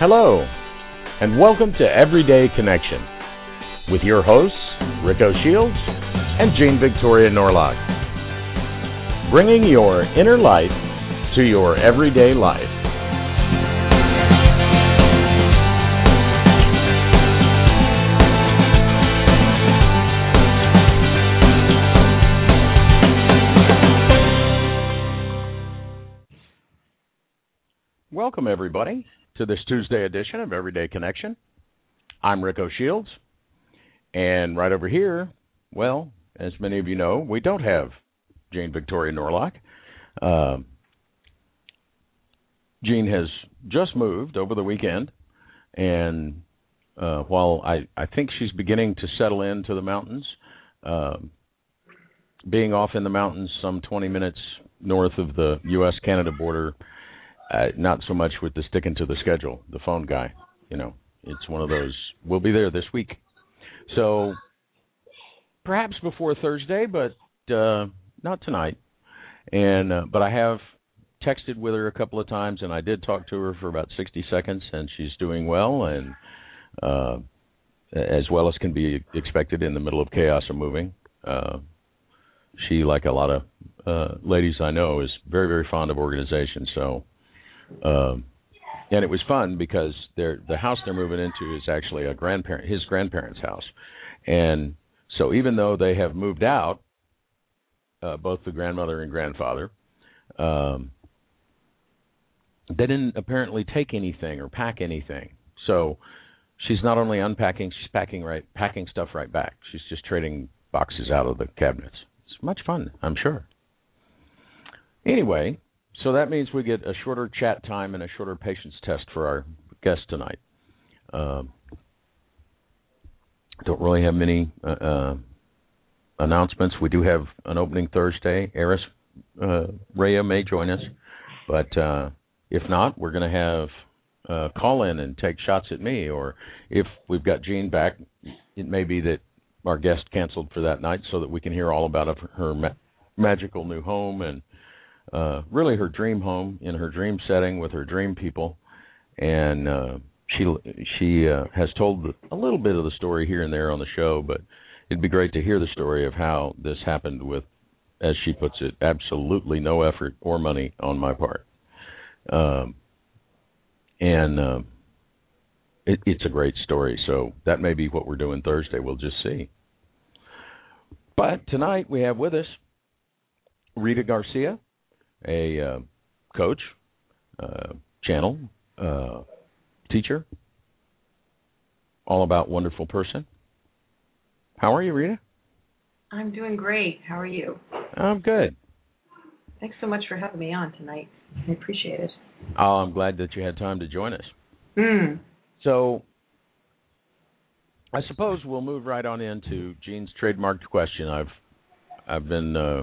Hello, and welcome to Everyday Connection with your hosts, Rico Shields and Jean Victoria Norlock. Bringing your inner light to your everyday life. Welcome, everybody, to this Tuesday edition of Everyday Connection. I'm Rico Shields, and right over here, well, as many of you know, we don't have Jane Victoria Norlock. Uh, Jean has just moved over the weekend, and uh, while I, I think she's beginning to settle into the mountains, uh, being off in the mountains some 20 minutes north of the U.S. Canada border uh, not so much with the sticking to the schedule, the phone guy. You know, it's one of those. We'll be there this week, so perhaps before Thursday, but uh, not tonight. And uh, but I have texted with her a couple of times, and I did talk to her for about 60 seconds, and she's doing well, and uh, as well as can be expected in the middle of chaos of moving. Uh, she, like a lot of uh, ladies I know, is very, very fond of organization. So um, and it was fun because they're, the house they're moving into is actually a grandparent, his grandparents' house, and so even though they have moved out, uh, both the grandmother and grandfather, um, they didn't apparently take anything or pack anything. So she's not only unpacking, she's packing right, packing stuff right back. She's just trading boxes out of the cabinets. It's much fun, I'm sure. Anyway, so that means we get a shorter chat time and a shorter patience test for our guest tonight. Um, don't really have many uh, uh, announcements. We do have an opening Thursday. Eris uh, Rhea may join us, but uh, if not, we're going to have uh, call in and take shots at me. Or if we've got Jean back, it may be that our guest canceled for that night so that we can hear all about her ma- magical new home and uh, really her dream home in her dream setting with her dream people, and uh, she she uh, has told a little bit of the story here and there on the show, but it'd be great to hear the story of how this happened with, as she puts it, absolutely no effort or money on my part. Um, and uh, it, it's a great story. So that may be what we're doing Thursday. We'll just see. But tonight we have with us Rita Garcia, a uh, coach, uh, channel, uh, teacher, all about wonderful person. How are you, Rita? I'm doing great. How are you? I'm good. Thanks so much for having me on tonight. I appreciate it. Oh, I'm glad that you had time to join us. Mm. So, I suppose we'll move right on into Jean's trademarked question. I've I've been uh,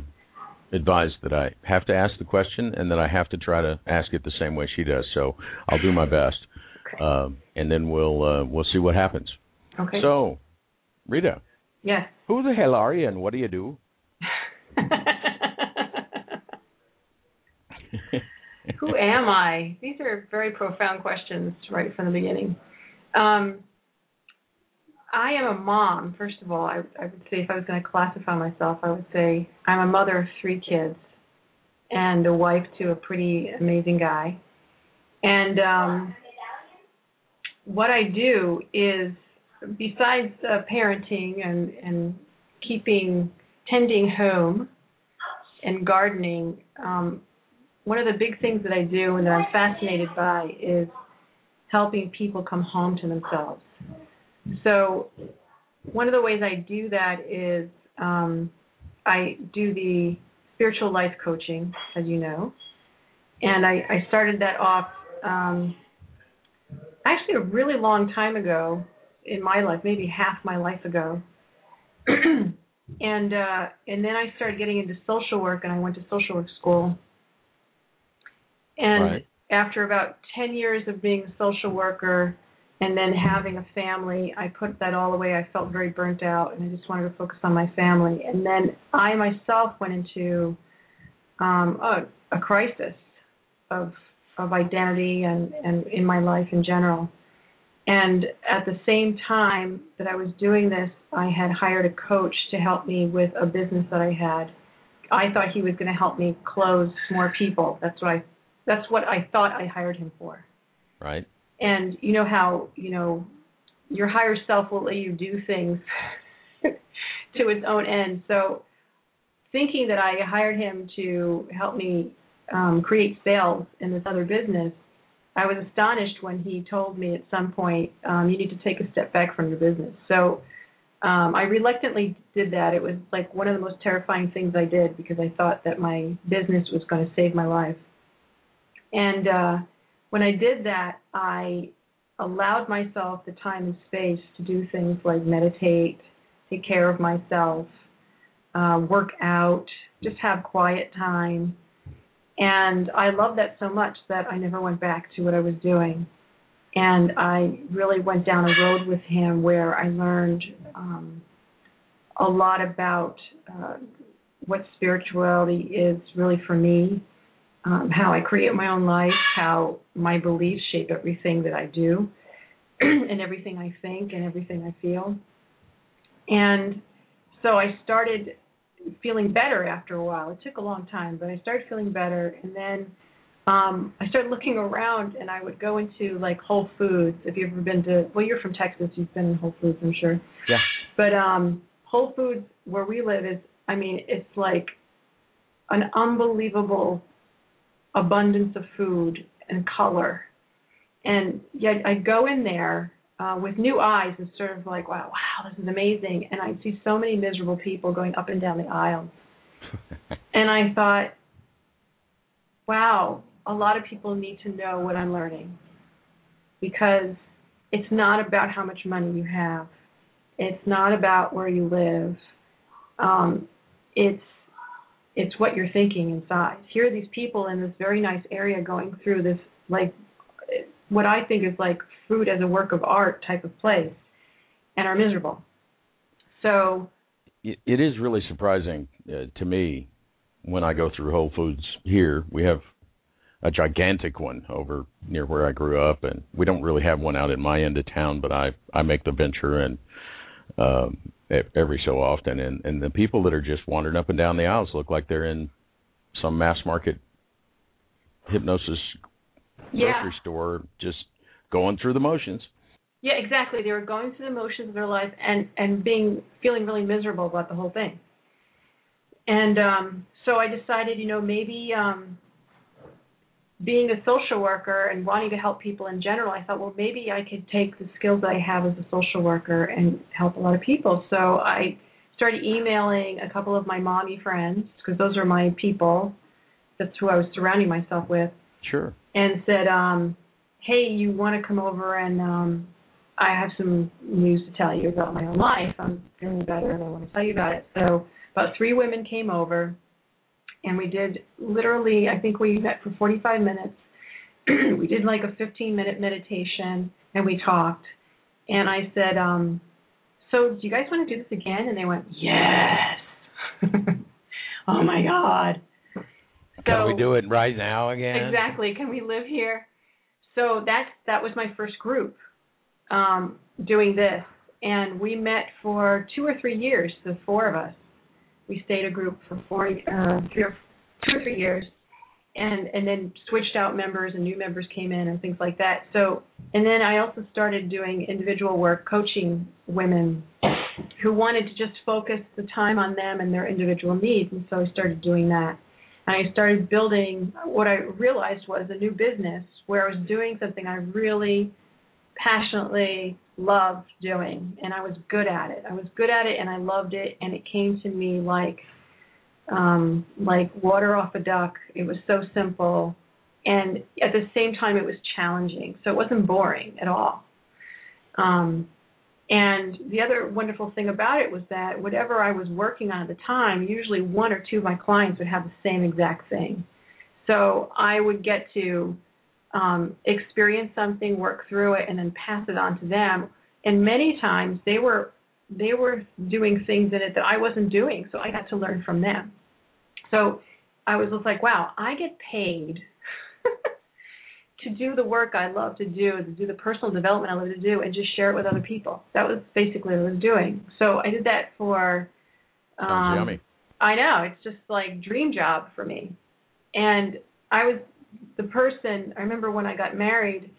advised that I have to ask the question and that I have to try to ask it the same way she does. So I'll do my best, Okay. um, and then we'll uh, we'll see what happens. okay. So, Rita, yes. who the hell are you, and what do you do? Who am I? These are very profound questions right from the beginning. Um, I am a mom, first of all. I, I would say if I was going to classify myself, I would say I'm a mother of three kids and a wife to a pretty amazing guy. And um, what I do is, besides uh, parenting and, and keeping, tending home and gardening, um, one of the big things that I do and that I'm fascinated by is helping people come home to themselves. So, one of the ways I do that is um, I do the spiritual life coaching, as you know, and I, I started that off um, actually a really long time ago in my life, maybe half my life ago. and uh, and then I started getting into social work, and I went to social work school. And Right. after about ten years of being a social worker, and then having a family, I put that all away. I felt very burnt out, and I just wanted to focus on my family. And then I myself went into um, a, a crisis of of identity and and in my life in general. And at the same time that I was doing this, I had hired a coach to help me with a business that I had. I thought he was going to help me close more people. That's what I that's what I thought I hired him for. Right. And you know how, you know, your higher self will let you do things to its own end. So thinking that I hired him to help me um, create sales in this other business, I was astonished when he told me at some point, um, you need to take a step back from your business. So um, I reluctantly did that. It was like one of the most terrifying things I did because I thought that my business was going to save my life. And uh, when I did that, I allowed myself the time and space to do things like meditate, take care of myself, uh, work out, just have quiet time. And I loved that so much that I never went back to what I was doing. And I really went down a road with him where I learned um, a lot about uh, what spirituality is really for me, um, how I create my own life, how my beliefs shape everything that I do, and everything I think and everything I feel. And so I started feeling better after a while. It took a long time, but I started feeling better. And then um, I started looking around, and I would go into like Whole Foods. If you've ever been to, well, you're from Texas, you've been in Whole Foods, I'm sure. Yeah. But um, Whole Foods, where we live, is, I mean, it's like an unbelievable abundance of food and color. And yet I go in there uh, with new eyes and sort of like, wow, wow, this is amazing. And I see so many miserable people going up and down the aisles. and I thought, wow, a lot of people need to know what I'm learning because it's not about how much money you have. It's not about where you live. Um, it's it's what you're thinking inside. Here are these people in this very nice area going through this like what I think is like food as a work of art type of place and are miserable. So it, it is really surprising uh, to me when I go through Whole Foods here. We have a gigantic one over near where I grew up, and we don't really have one out in my end of town. But I I make the venture and um, every so often, and and the people that are just wandering up and down the aisles look like they're in some mass market hypnosis yeah, grocery store, just going through the motions. yeah, exactly. They were going through the motions of their life and and being feeling really miserable about the whole thing. And um, so I decided, you know, maybe um, being a social worker and wanting to help people in general, I thought, well, maybe I could take the skills that I have as a social worker and help a lot of people. So I started emailing a couple of my mommy friends because those are my people. That's who I was surrounding myself with Sure. and said, um, "Hey, you want to come over and um, I have some news to tell you about my own life. I'm feeling better, and I want to tell you about it." So about three women came over, and we did literally. I think we met for 45 minutes. we did like a 15 minute meditation, and we talked. And I said, um, "So, do you guys want to do this again?" And they went, "Yes." oh my God. Can we do it right now again? Exactly. Can we live here? So that's that was my first group um, doing this, and we met for two or three years. The four of us, we stayed a group for four, uh, three or two or three years, and and then switched out members and new members came in and things like that. So and then I also started doing individual work, coaching women who wanted to just focus the time on them and their individual needs, and so I started doing that. And I started building what I realized was a new business where I was doing something I really passionately loved doing and I was good at it. I was good at it and I loved it and it came to me like um, like water off a duck. It was so simple, and at the same time, it was challenging. So it wasn't boring at all. Um, and the other wonderful thing about it was that whatever I was working on at the time, usually one or two of my clients would have the same exact thing. So I would get to um, experience something, work through it, and then pass it on to them. And many times they were they were doing things in it that I wasn't doing, so I got to learn from them. So I was just like, wow, I get paid to do the work I love to do, to do the personal development I love to do, and just share it with other people. That was basically what I was doing. So I did that for. Um, Sounds yummy. I know it's just like dream job for me, and I was the person. I remember when I got married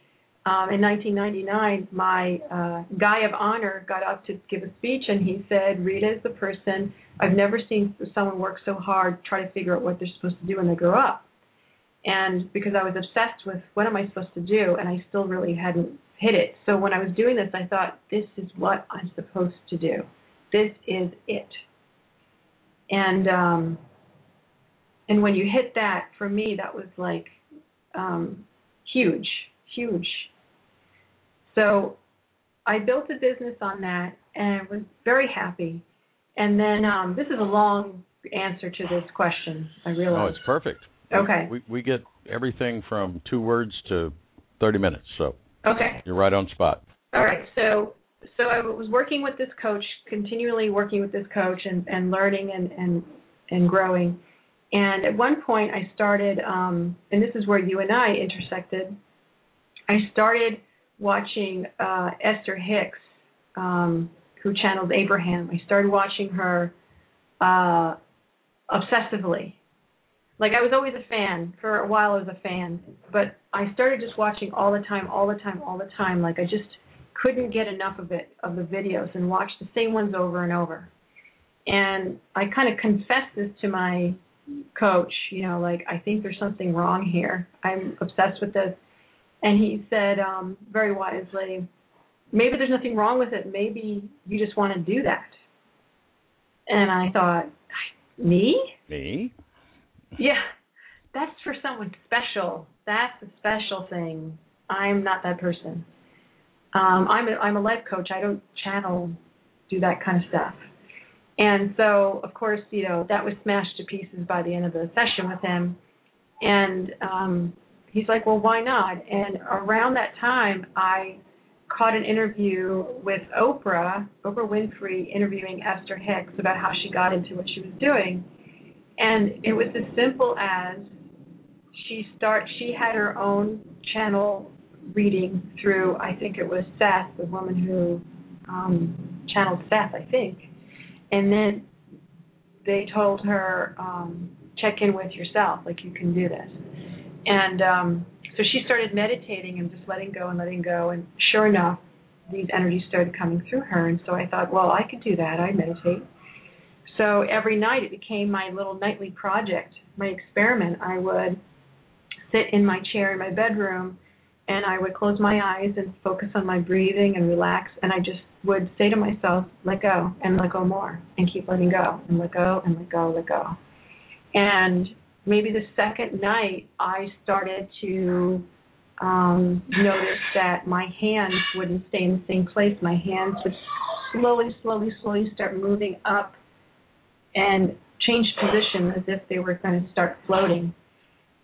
um, in 1999, my uh, guy of honor got up to give a speech, and he said, "Rita is the person I've never seen someone work so hard try to figure out what they're supposed to do when they grow up." And because I was obsessed with what am I supposed to do, and I still really hadn't hit it. So when I was doing this, I thought, "This is what I'm supposed to do. This is it." And um, and when you hit that, for me, that was like um, huge, huge. So I built a business on that and was very happy. And then um, this is a long answer to this question. I realize. Oh, it's perfect. Okay. We we get everything from two words to thirty minutes, so Okay. you're right on spot. All right. So so I was working with this coach, continually working with this coach and, and learning and, and and growing. And at one point I started um and this is where you and I intersected. I started watching uh Esther Hicks, um, who channels Abraham. I started watching her uh obsessively. Like I was always a fan. For a while I was a fan. But I started just watching all the time, all the time, all the time. Like I just couldn't get enough of it, of the videos, and watched the same ones over and over. And I kind of confessed this to my coach, you know, like I think there's something wrong here. I'm obsessed with this. And he said um very wisely, maybe there's nothing wrong with it. Maybe you just want to do that. And I thought, me? Me? Yeah. That's for someone special. That's a special thing. I'm not that person. Um, I'm a, I'm a life coach. I don't channel, do that kind of stuff. And so, of course, you know that was smashed to pieces by the end of the session with him. And um, he's like, "Well, why not?" And around that time, I caught an interview with Oprah, Oprah Winfrey, interviewing Esther Hicks about how she got into what she was doing. And it was as simple as she start she had her own channel reading through I think it was Seth, the woman who um channeled Seth, I think. And then they told her, um, check in with yourself, like you can do this. And um so she started meditating and just letting go and letting go and sure enough these energies started coming through her and so I thought, well, I could do that. I meditate. So every night it became my little nightly project, my experiment. I would sit in my chair in my bedroom and I would close my eyes and focus on my breathing and relax and I just would say to myself, let go and let go more and keep letting go and let go and let go, let go. And maybe the second night I started to um notice that my hands wouldn't stay in the same place. My hands would slowly, slowly, slowly start moving up and change position as if they were going to start floating.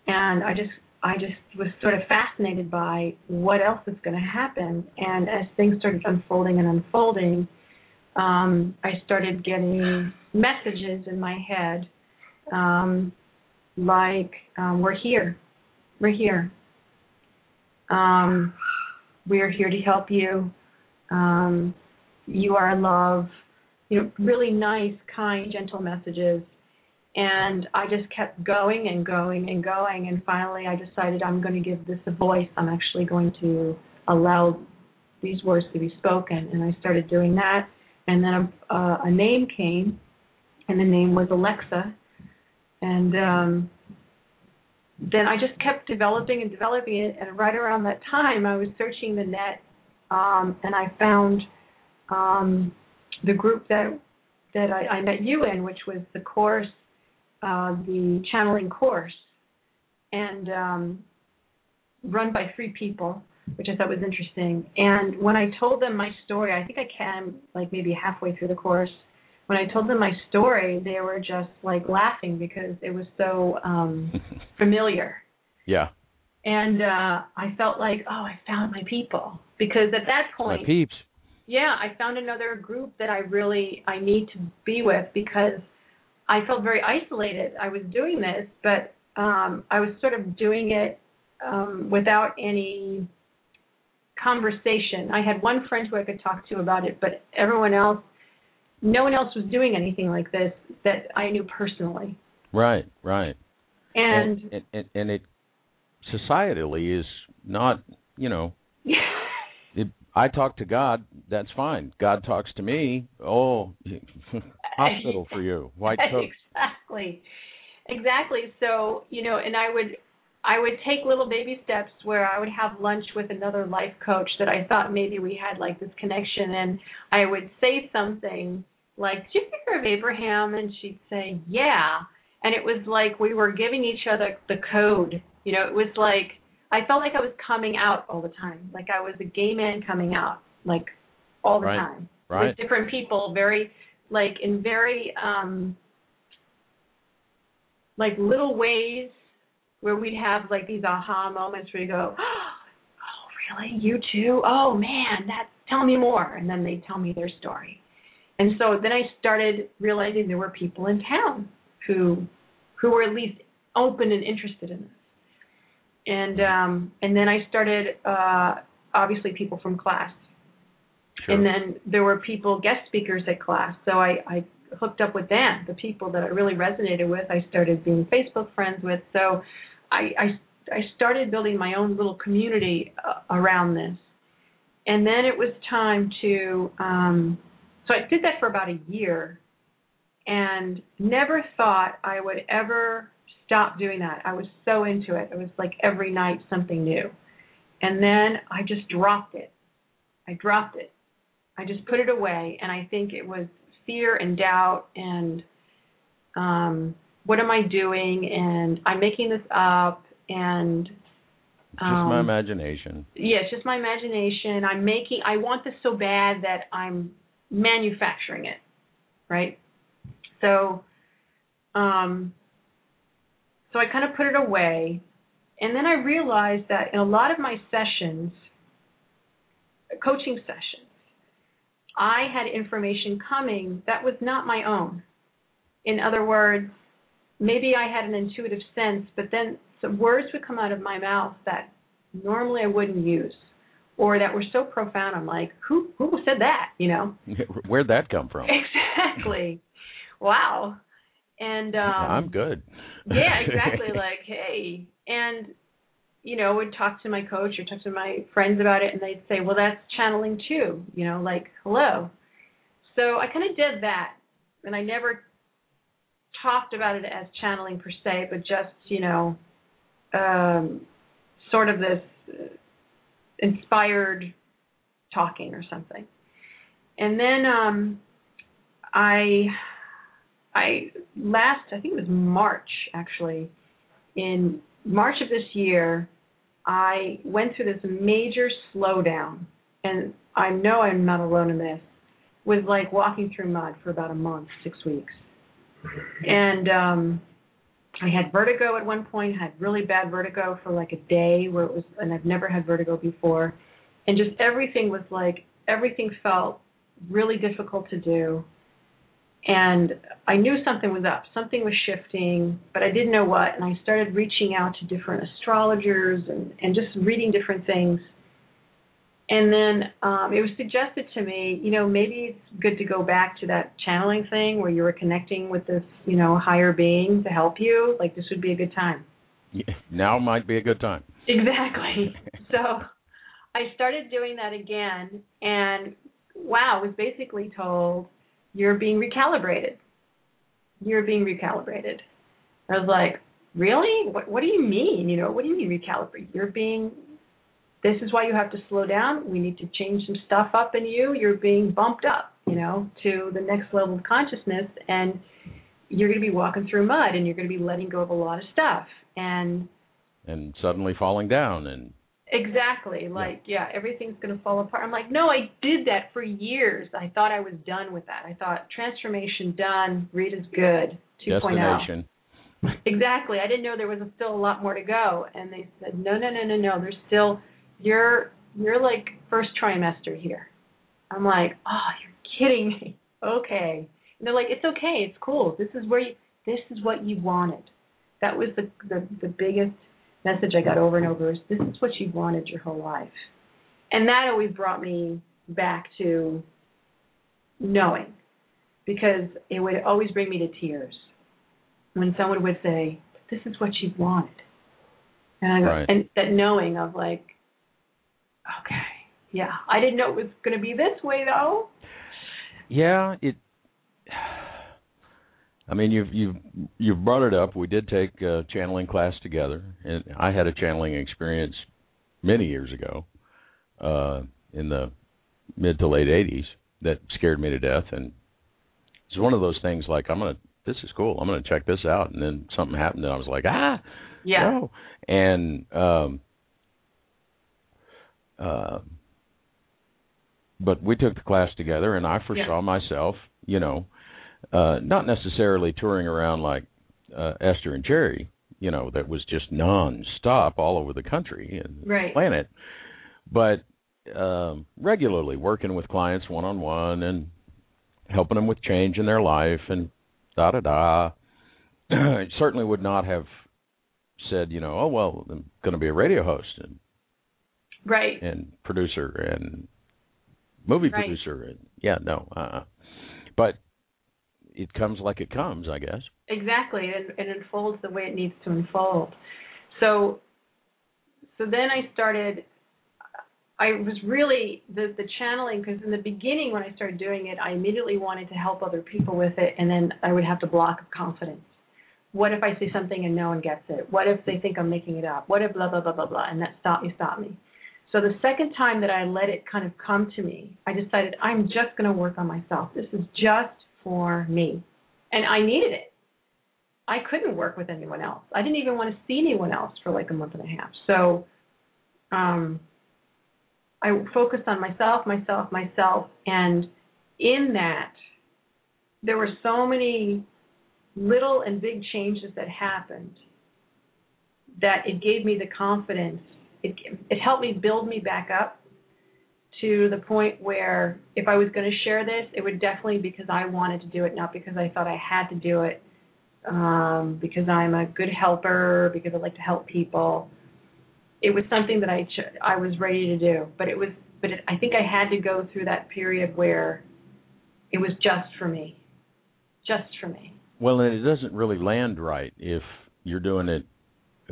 And I just I just was sort of fascinated by what else is going to happen. And as things started unfolding and unfolding, um, I started getting messages in my head um, like, um, "We're here, we're here. Um, we're here to help you. Um, you are love." You know, really nice, kind, gentle messages and I just kept going and going and going. And finally I decided I'm going to give this a voice. I'm actually going to allow these words to be spoken. And I started doing that. And then a, uh, a name came. And the name was Alexa. And um then I just kept developing and developing it. And right around that time I was searching the net um and I found um the group that that I, I met you in which was the course uh, the channeling course, and um, run by three people, which I thought was interesting. And when I told them my story, I think I came like maybe halfway through the course. When I told them my story, they were just like laughing because it was so um, familiar. Yeah. And uh, I felt like, oh, I found my people because at that point, My peeps. yeah, I found another group that I really I need to be with because I felt very isolated. I was doing this, but um, I was sort of doing it um, without any conversation. I had one friend who I could talk to about it, but everyone else, no one else was doing anything like this that I knew personally. Right, right. And, and, and, and it societally is not, you know, I talk to God, that's fine. God talks to me, oh, hospital for you, white coat. exactly. Exactly. So you know and i would i would take little baby steps where i would have lunch with another life coach that i thought maybe we had like this connection. And i would say something like did you hear of abraham? And she'd say yeah. And it was like we were giving each other the code. You know it was like i felt like i was coming out all the time like i was a gay man coming out like all the Right. time Right. with different people very like in very um like little ways where we'd have like these aha moments where you go, Oh really? You too? Oh man, that tell me more and then they tell me their story. And so then I started realizing there were people in town who who were at least open and interested in this. And um and then I started uh obviously people from class. Sure. and then there were people guest speakers at class. So I, I hooked up with them the people that i really resonated with i started being facebook friends with. So i i, I started building my own little community uh, around this. And then it was time to um so i did that for about a year and never thought i would ever stop doing that i was so into it it was like every night something new and then i just dropped it i dropped it I just put it away, and I think it was fear and doubt and um, what am I doing, and I'm making this up, and Just my um, imagination. yeah, it's just my imagination. I'm making. I want this so bad that I'm manufacturing it, right? So, um, so I kind of put it away, and then I realized that in a lot of my sessions, coaching sessions, I had information coming that was not my own. In other words, maybe I had an intuitive sense, but then some words would come out of my mouth that normally I wouldn't use, or that were so profound. I'm like, who who said that? You know? Where'd that come from? Exactly. wow. And um, I'm good. yeah, exactly. like, hey, and you know, would talk to my coach or talk to my friends about it, and they'd say, well, that's channeling too. You know, like, hello. So I kind of did that, and I never talked about it as channeling per se, but just you know, um, sort of this uh, inspired talking or something. And then um, I, I last I think it was March actually, in March of this year, I went through this major slowdown, and I know I'm not alone in this. Was like walking through mud for about a month, six weeks, and um, I had vertigo at one point. Had really bad vertigo for like a day, where it was, and I've never had vertigo before, and just everything was like everything felt really difficult to do. And I knew something was up, something was shifting, but I didn't know what. And I started reaching out to different astrologers and, and just reading different things. And then um, it was suggested to me, you know, maybe it's good to go back to that channeling thing where you were connecting with this, you know, higher being to help you. Like this would be a good time. Yeah, now might be a good time. Exactly. so I started doing that again, and wow, was basically told you're being recalibrated. You're being recalibrated. I was like, really? What What do you mean? You know, what do you mean recalibrate? You're being. This is why you have to slow down. We need to change some stuff up in you. You're being bumped up, you know, to the next level of consciousness, and you're going to be walking through mud and you're going to be letting go of a lot of stuff and and suddenly falling down and exactly like yeah, yeah everything's going to fall apart. I'm like no i did that for years. I thought i was done with that. I thought transformation done rita's good 2.0 destination. Exactly i didn't know there was still a lot more to go and they said no no no no no there's still you're you're like first trimester here. I'm like oh you're kidding me. Okay. And they're like, it's okay, it's cool. This is where you, this is what you wanted. That was the, the the biggest message I got over and over is this is what you wanted your whole life. And that always brought me back to knowing because it would always bring me to tears when someone would say, This is what you wanted. And I go, right. and that knowing of like, okay, yeah. I didn't know it was gonna be this way though. Yeah, it I mean, you've you've you've brought it up. We did take a channeling class together, and I had a channeling experience many years ago, uh, in the mid to late '80s, that scared me to death. And it's one of those things like I'm gonna, this is cool. I'm gonna check this out, and then something happened, and I was like, ah, yeah. no. And um, uh, but we took the class together, and I foresaw Yeah. myself, you know, uh, not necessarily touring around like uh, Esther and Jerry, you know, that was just non-stop all over the country and the Right. planet, but um, regularly working with clients one-on-one and helping them with change in their life and da da da. I certainly would not have said, you know, oh well, I'm going to be a radio host and Right. and producer and movie Right. producer and yeah no uh but it comes like it comes i guess Exactly, and it unfolds the way it needs to unfold. So, so then I started. I was really the the channeling because in the beginning when I started doing it, I immediately wanted to help other people with it, and then I would have to block of confidence. What if I say something and no one gets it? What if they think I'm making it up? What if blah blah blah blah blah? And that stopped me, stopped me. So the second time that I let it kind of come to me, I decided I'm just going to work on myself. This is just for me, and I needed it. I couldn't work with anyone else. I didn't even want to see anyone else for like a month and a half. So um I focused on myself, myself, myself and in that there were so many little and big changes that happened that it gave me the confidence. It it helped me build me back up to the point where if I was going to share this, it would definitely be because I wanted to do it, not because I thought I had to do it um, because I'm a good helper, because I like to help people. It was something that I ch- I was ready to do, but it was but it, I think I had to go through that period where it was just for me, just for me. well and it doesn't really land right if you're doing it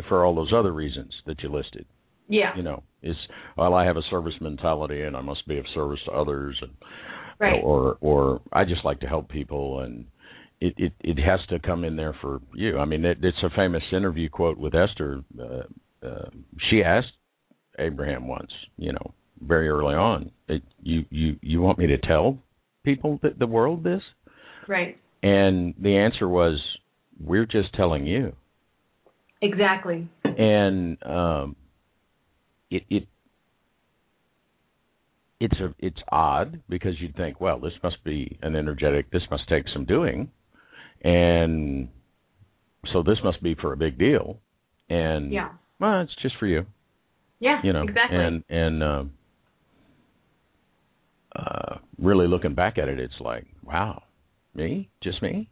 for all those other reasons that you listed Yeah, you know it's well i have a service mentality and i must be of service to others and right. or or i just like to help people and it it it has to come in there for you i mean it, it's a famous interview quote with esther uh, uh, she asked abraham once you know very early on it, you you you want me to tell people that the world this right. and the answer was we're just telling you Exactly. and um it it it's a it's odd because you'd think well this must be an energetic this must take some doing and so this must be for a big deal and Yeah. well it's just for you Yeah. you know exactly. and and um uh really looking back at it it's like wow me just me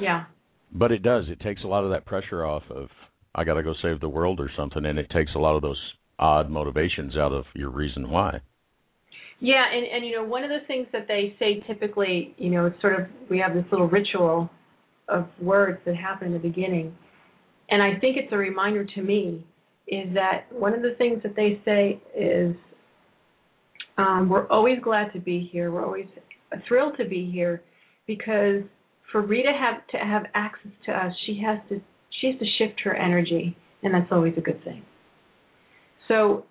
yeah. but it does. It takes a lot of that pressure off of I got to go save the world or something, and it takes a lot of those odd motivations out of your reason why. Yeah, and and you know one of the things that they say typically, you know, it's sort of we have this little ritual of words that happen in the beginning, and I think it's a reminder to me is that one of the things that they say is um, we're always glad to be here. We're always thrilled to be here because for Rita have to have access to us, she has to she has to shift her energy, and that's always a good thing. So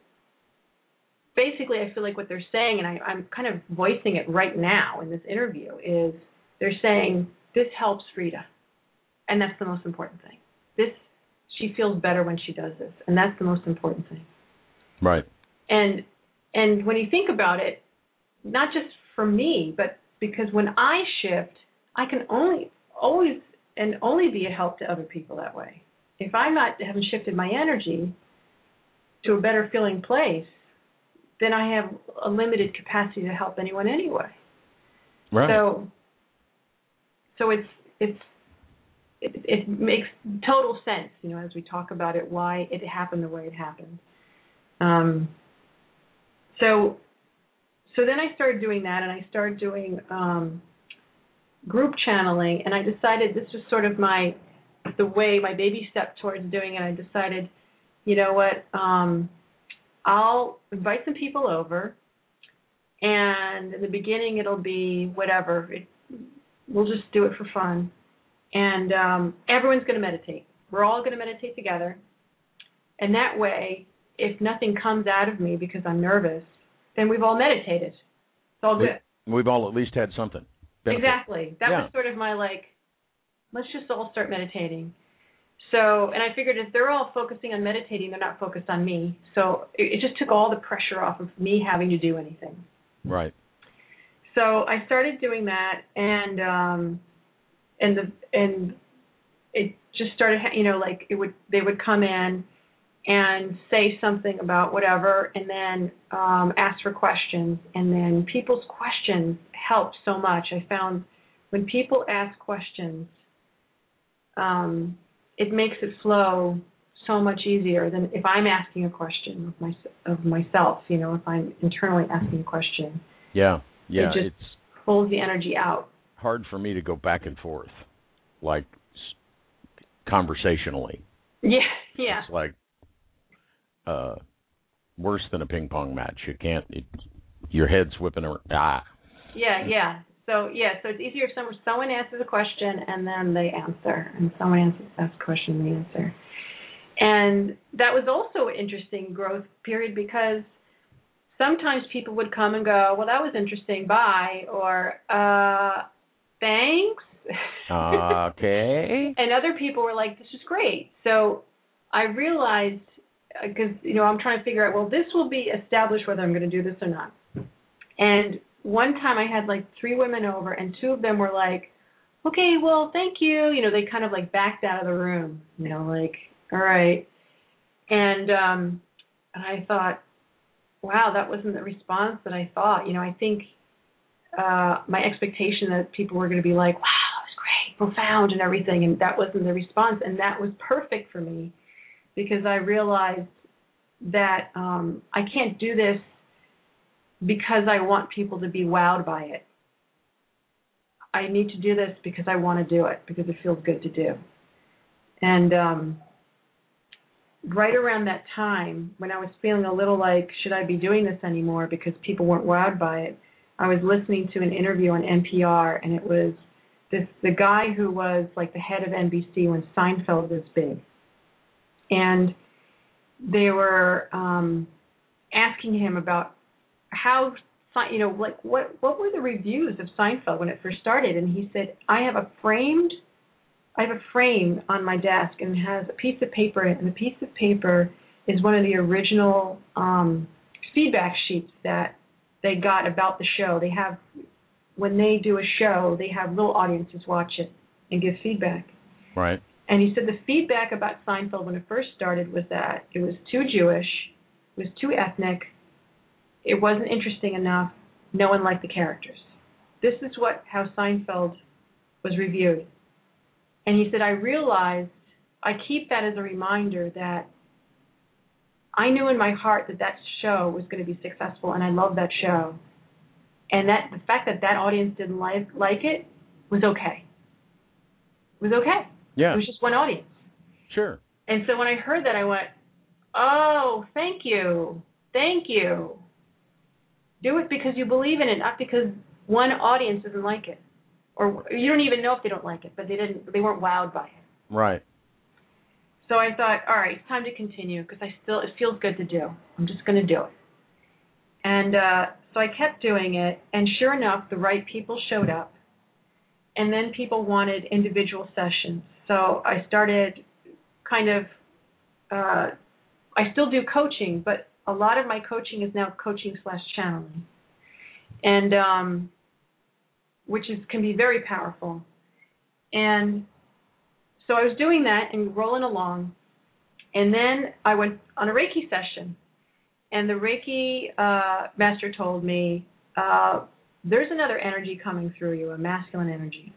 basically I feel like what they're saying, and I, I'm kind of voicing it right now in this interview, is they're saying this helps Rita. and that's the most important thing. This she feels better when she does this, and that's the most important thing. Right. And and when you think about it, not just for me, but because when I shift, I can only always and only be a help to other people that way. If I'm not haven't shifted my energy to a better feeling place, then I have a limited capacity to help anyone anyway. Right. So so it's it's it, it makes total sense, you know, as we talk about it, why it happened the way it happened. Um, so so then I started doing that, and I started doing um, group channeling, and I decided this was sort of my the way my baby step towards doing it. I decided, you know what, um, I'll invite some people over, and in the beginning it'll be whatever. It, we'll just do it for fun, and um, everyone's going to meditate. We're all going to meditate together, and that way, if nothing comes out of me because I'm nervous, then we've all meditated. It's all good. We, we've all at least had something. Benefit. Exactly. That Yeah. was sort of my like, let's just all start meditating. So, and I figured if they're all focusing on meditating, they're not focused on me. So it, it just took all the pressure off of me having to do anything. Right. So I started doing that, and um, and the and it just started, you know, like it would they would come in and say something about whatever, and then um, ask for questions, and then people's questions helped so much. I found when people ask questions, um, it makes it flow so much easier than if I'm asking a question of my of myself. You know, if I'm internally asking a question, Yeah. Yeah. It just- it's pulls the energy out. hard for me to go back and forth, like conversationally. Yeah, yeah. It's like uh, worse than a ping pong match. You can't. It, your head's whipping around. Ah. Yeah, yeah. So yeah, so it's easier if someone someone answers a question and then they answer, and someone answers asks a question and they answer. And that was also an interesting growth period because sometimes people would come and go, well, that was interesting, bye, or uh, thanks. Okay. and other people were like, "This is great." So I realized because you know I'm trying to figure out, well, this will be established whether I'm going to do this or not. And one time I had like three women over, and two of them were like, "Okay, well, thank you." You know, they kind of like backed out of the room. You know, like, "All right." And um, I thought, wow, that wasn't the response that I thought. You know, I think uh, my expectation that people were going to be like, wow, that was great, profound, and everything, and that wasn't the response, and that was perfect for me because I realized that um, I can't do this because I want people to be wowed by it. I need to do this because I want to do it because it feels good to do. And um, right around that time, when I was feeling a little like, should I be doing this anymore because people weren't wowed by it, I was listening to an interview on NPR, and it was this the guy who was like the head of NBC when Seinfeld was big, and they were um, asking him about how you know like what what were the reviews of Seinfeld when it first started, and he said I have a framed I have a frame on my desk and it has a piece of paper in it, and the piece of paper is one of the original um, feedback sheets that they got about the show. They have when they do a show, they have little audiences watch it and give feedback. Right. And he said the feedback about Seinfeld when it first started was that it was too Jewish, it was too ethnic, it wasn't interesting enough, no one liked the characters. This is what how Seinfeld was reviewed. And he said I realized I keep that as a reminder that I knew in my heart that that show was going to be successful and I loved that show. And that the fact that that audience didn't like like it was okay. It was okay. Yeah. It was just one audience. Sure. And so when I heard that, I went, "Oh, thank you, thank you. Do it because you believe in it, not because one audience doesn't like it, or you don't even know if they don't like it, but they didn't, they weren't wowed by it." Right. So I thought, all right, it's time to continue because I still it feels good to do. I'm just going to do it. And uh, so I kept doing it, and sure enough, the right people showed up, and then people wanted individual sessions. so I started kind of. Uh, I still do coaching, but a lot of my coaching is now coaching slash channeling, and um, which is can be very powerful. And so I was doing that and rolling along, and then I went on a Reiki session, and the Reiki uh, master told me, uh, "There's another energy coming through you, a masculine energy.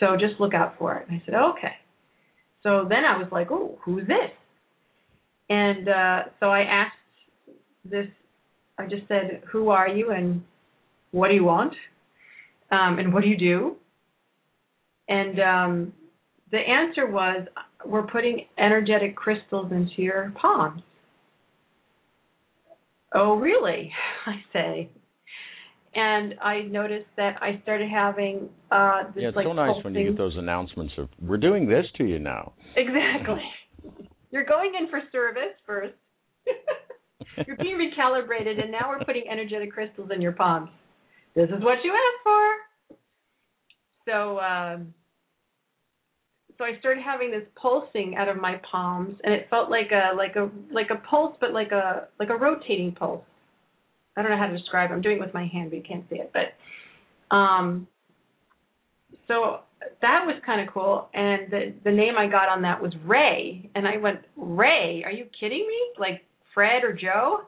So just look out for it." And I said, "Okay." So then I was like, "Oh, who's this?" And uh, so I asked this. I just said, "Who are you, and what do you want, um, and what do you do?" And um, the answer was, "We're putting energetic crystals into your palms." Oh, really? I say. And I noticed that I started having uh this yeah, it's like so nice when you get those announcements of we're doing this to you now. Exactly. You're going in for service first. You're being recalibrated, and now we're putting energetic crystals in your palms. This is what you asked for. So, um, so I started having this pulsing out of my palms, and it felt like a like a like a pulse, but like a like a rotating pulse. I don't know how to describe. it. I'm doing it with my hand, but you can't see it. But um, so that was kind of cool. And the the name I got on that was Ray, and I went Ray. Are you kidding me? Like Fred or Joe?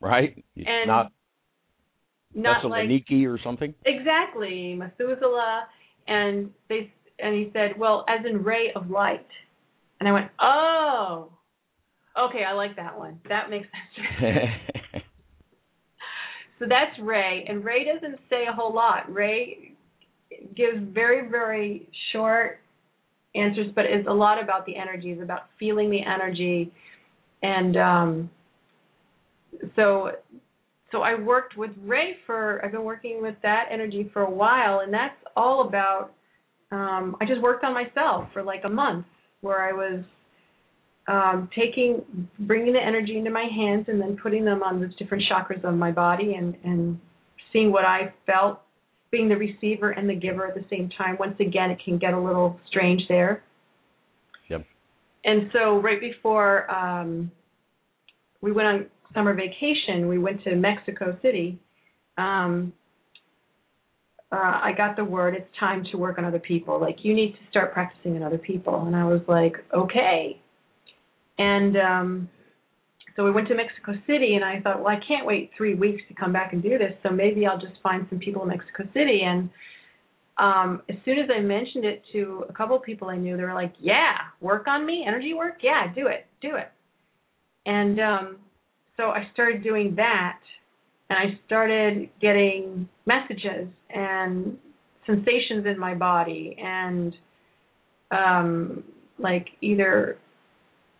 Right? And not Not like or something. exactly Methuselah. And they and he said, well, as in ray of light. And I went, oh, okay, I like that one. That makes sense. So that's Ray, and Ray doesn't say a whole lot. Ray gives very, very short answers, but it's a lot about the energy. It's about feeling the energy, and um, so so I worked with Ray for. I've been working with that energy for a while, and that's all about. Um, I just worked on myself for like a month, where I was um, taking, bringing the energy into my hands and then putting them on the different chakras of my body and, and seeing what I felt, being the receiver and the giver at the same time. Once again, it can get a little strange there. Yep. And so right before um, we went on summer vacation, we went to Mexico City. Um, uh, I got the word it's time to work on other people. Like you need to start practicing on other people. And I was like, okay. And um, so we went to Mexico City, and I thought, well, I can't wait three weeks to come back and do this, so maybe I'll just find some people in Mexico City. And um, as soon as I mentioned it to a couple of people I knew, they were like, yeah, work on me, energy work, yeah, do it, do it. And um, so I started doing that, and I started getting messages and sensations in my body, and um, like either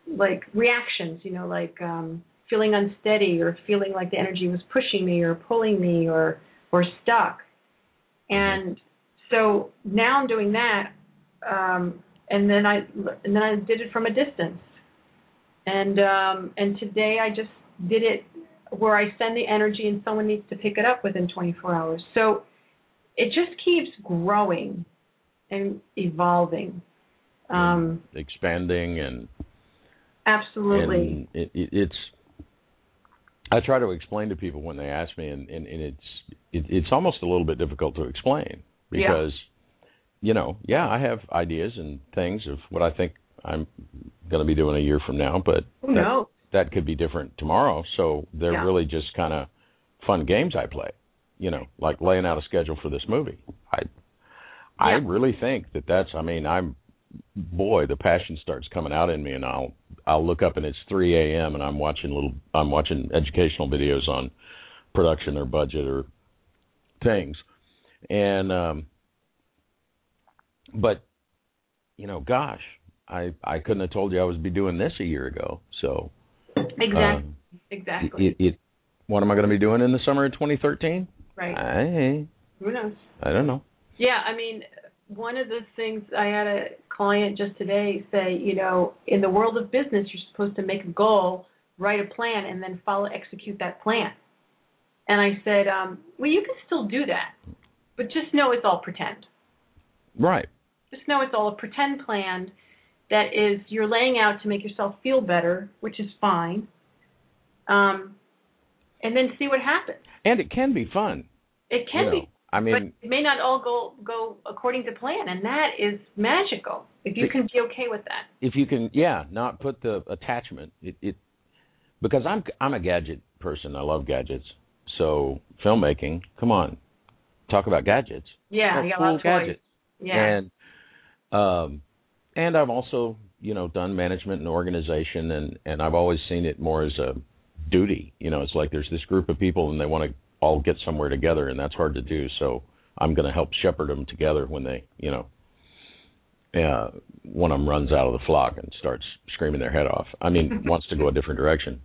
like reactions, you know, like um feeling unsteady or feeling like the energy was pushing me or pulling me or or stuck. And so now I'm doing that um and then I and then I did it from a distance. And um and today I just did it where I send the energy and someone needs to pick it up within 24 hours. So it just keeps growing and evolving. Um Expanding and absolutely. And it, it, it's I try to explain to people when they ask me, and, and, and it's it, it's almost a little bit difficult to explain because you know, yeah, I have ideas and things of what I think I'm going to be doing a year from now, but Who that, knows? that could be different tomorrow. So they're Yeah. really just kind of fun games I play. You know, like laying out a schedule for this movie. I I really think that that's. I mean, I'm boy, the passion starts coming out in me, and I'll I'll look up and it's 3 a.m. and I'm watching little I'm watching educational videos on production or budget or things, and um, but you know, gosh, I I couldn't have told you I would be doing this a year ago. So Exactly. um, exactly. it, it what am I going to be doing in the summer of 2013? right. I Who knows? I don't know. Yeah, I mean, one of the things I had a client just today say, you know, in the world of business, you're supposed to make a goal, write a plan, and then follow execute that plan. And I said, um, well, you can still do that, but just know it's all pretend. Right. just know it's all a pretend plan that is you're laying out to make yourself feel better, which is fine. Um, and then see what happens. And it can be fun. It can you know. be, I mean, but it may not all go go according to plan, and that is magical. If you can be okay with that. if you can, yeah, not put the attachment. It, it because I'm I'm a gadget person. I love gadgets. So filmmaking, come on, talk about gadgets. Yeah, Oh, you got cool a lot of toys. gadgets. Yeah. And um and I've also, you know, done management and organization and and I've always seen it more as a duty. You know, it's like there's this group of people and they want to all get somewhere together and that's hard to do. So I'm going to help shepherd them together when they, you know, uh, one of them runs out of the flock and starts screaming their head off. I mean, wants to go a different direction.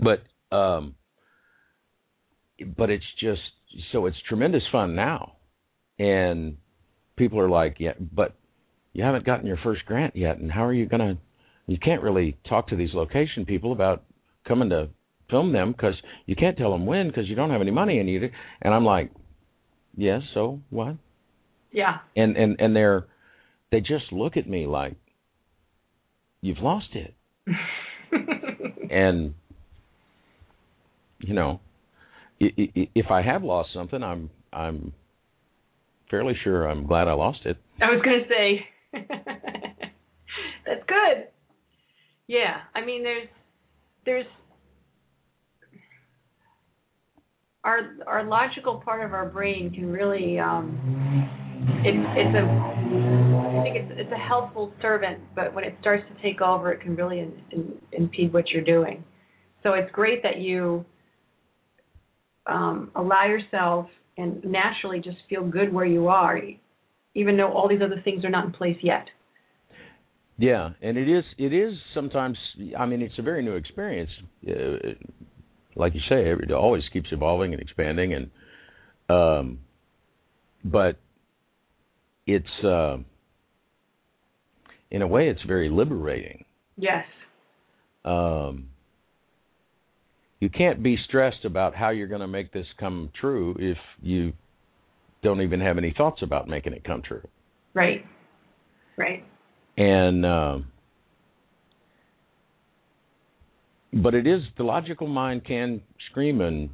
But um but it's just so it's tremendous fun now. And people are like, "Yeah, but you haven't gotten your first grant yet and how are you going to you can't really talk to these location people about coming to film them cuz you can't tell them when cuz you don't have any money and you and I'm like, "Yes, so what?" yeah. and and and they're they just look at me like you've lost it and you know i- i- if i have lost something i'm i'm fairly sure i'm glad i lost it I was gonna say that's good. Yeah, I mean, there's there's our our logical part of our brain can really um, it's it's a I think it's it's a helpful servant, but when it starts to take over, it can really in, in, impede what you're doing. So it's great that you um, allow yourself and naturally just feel good where you are, even though all these other things are not in place yet. yeah and it is it is sometimes i mean it's a very new experience uh, like you say it always keeps evolving and expanding and um but it's uh in a way it's very liberating Yes. um, you can't be stressed about how you're going to make this come true if you don't even have any thoughts about making it come true. Right. Right. And um, but it is the logical mind can scream and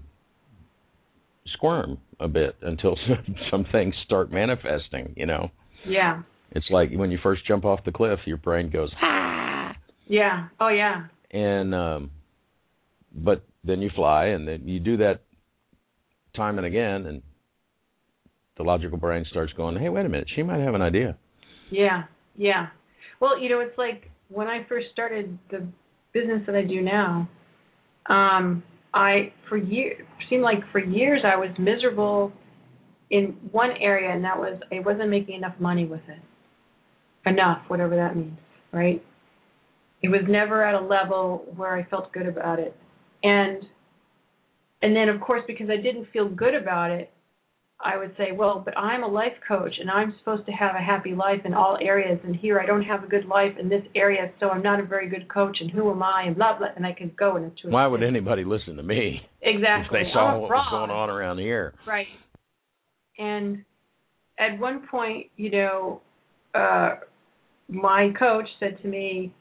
squirm a bit until some, some things start manifesting. You know, Yeah. it's like when you first jump off the cliff, your brain goes ah, Yeah. Oh yeah. and um, but then you fly, and then you do that time and again, and the logical brain starts going, "Hey, wait a minute, she might have an idea." Yeah. Yeah. Well, you know, it's like when I first started the business that I do now, um, I for years seemed like for years I was miserable in one area and that was I wasn't making enough money with it. Enough, whatever that means, right? It was never at a level where I felt good about it. And and then of course because I didn't feel good about it, I would say, well, but I'm a life coach and I'm supposed to have a happy life in all areas and here I don't have a good life in this area, so I'm not a very good coach and who am I and blah blah and I could go into it. Why would anybody listen to me exactly if they saw I'm what was going on around here? Right. And at one point, you know, uh my coach said to me,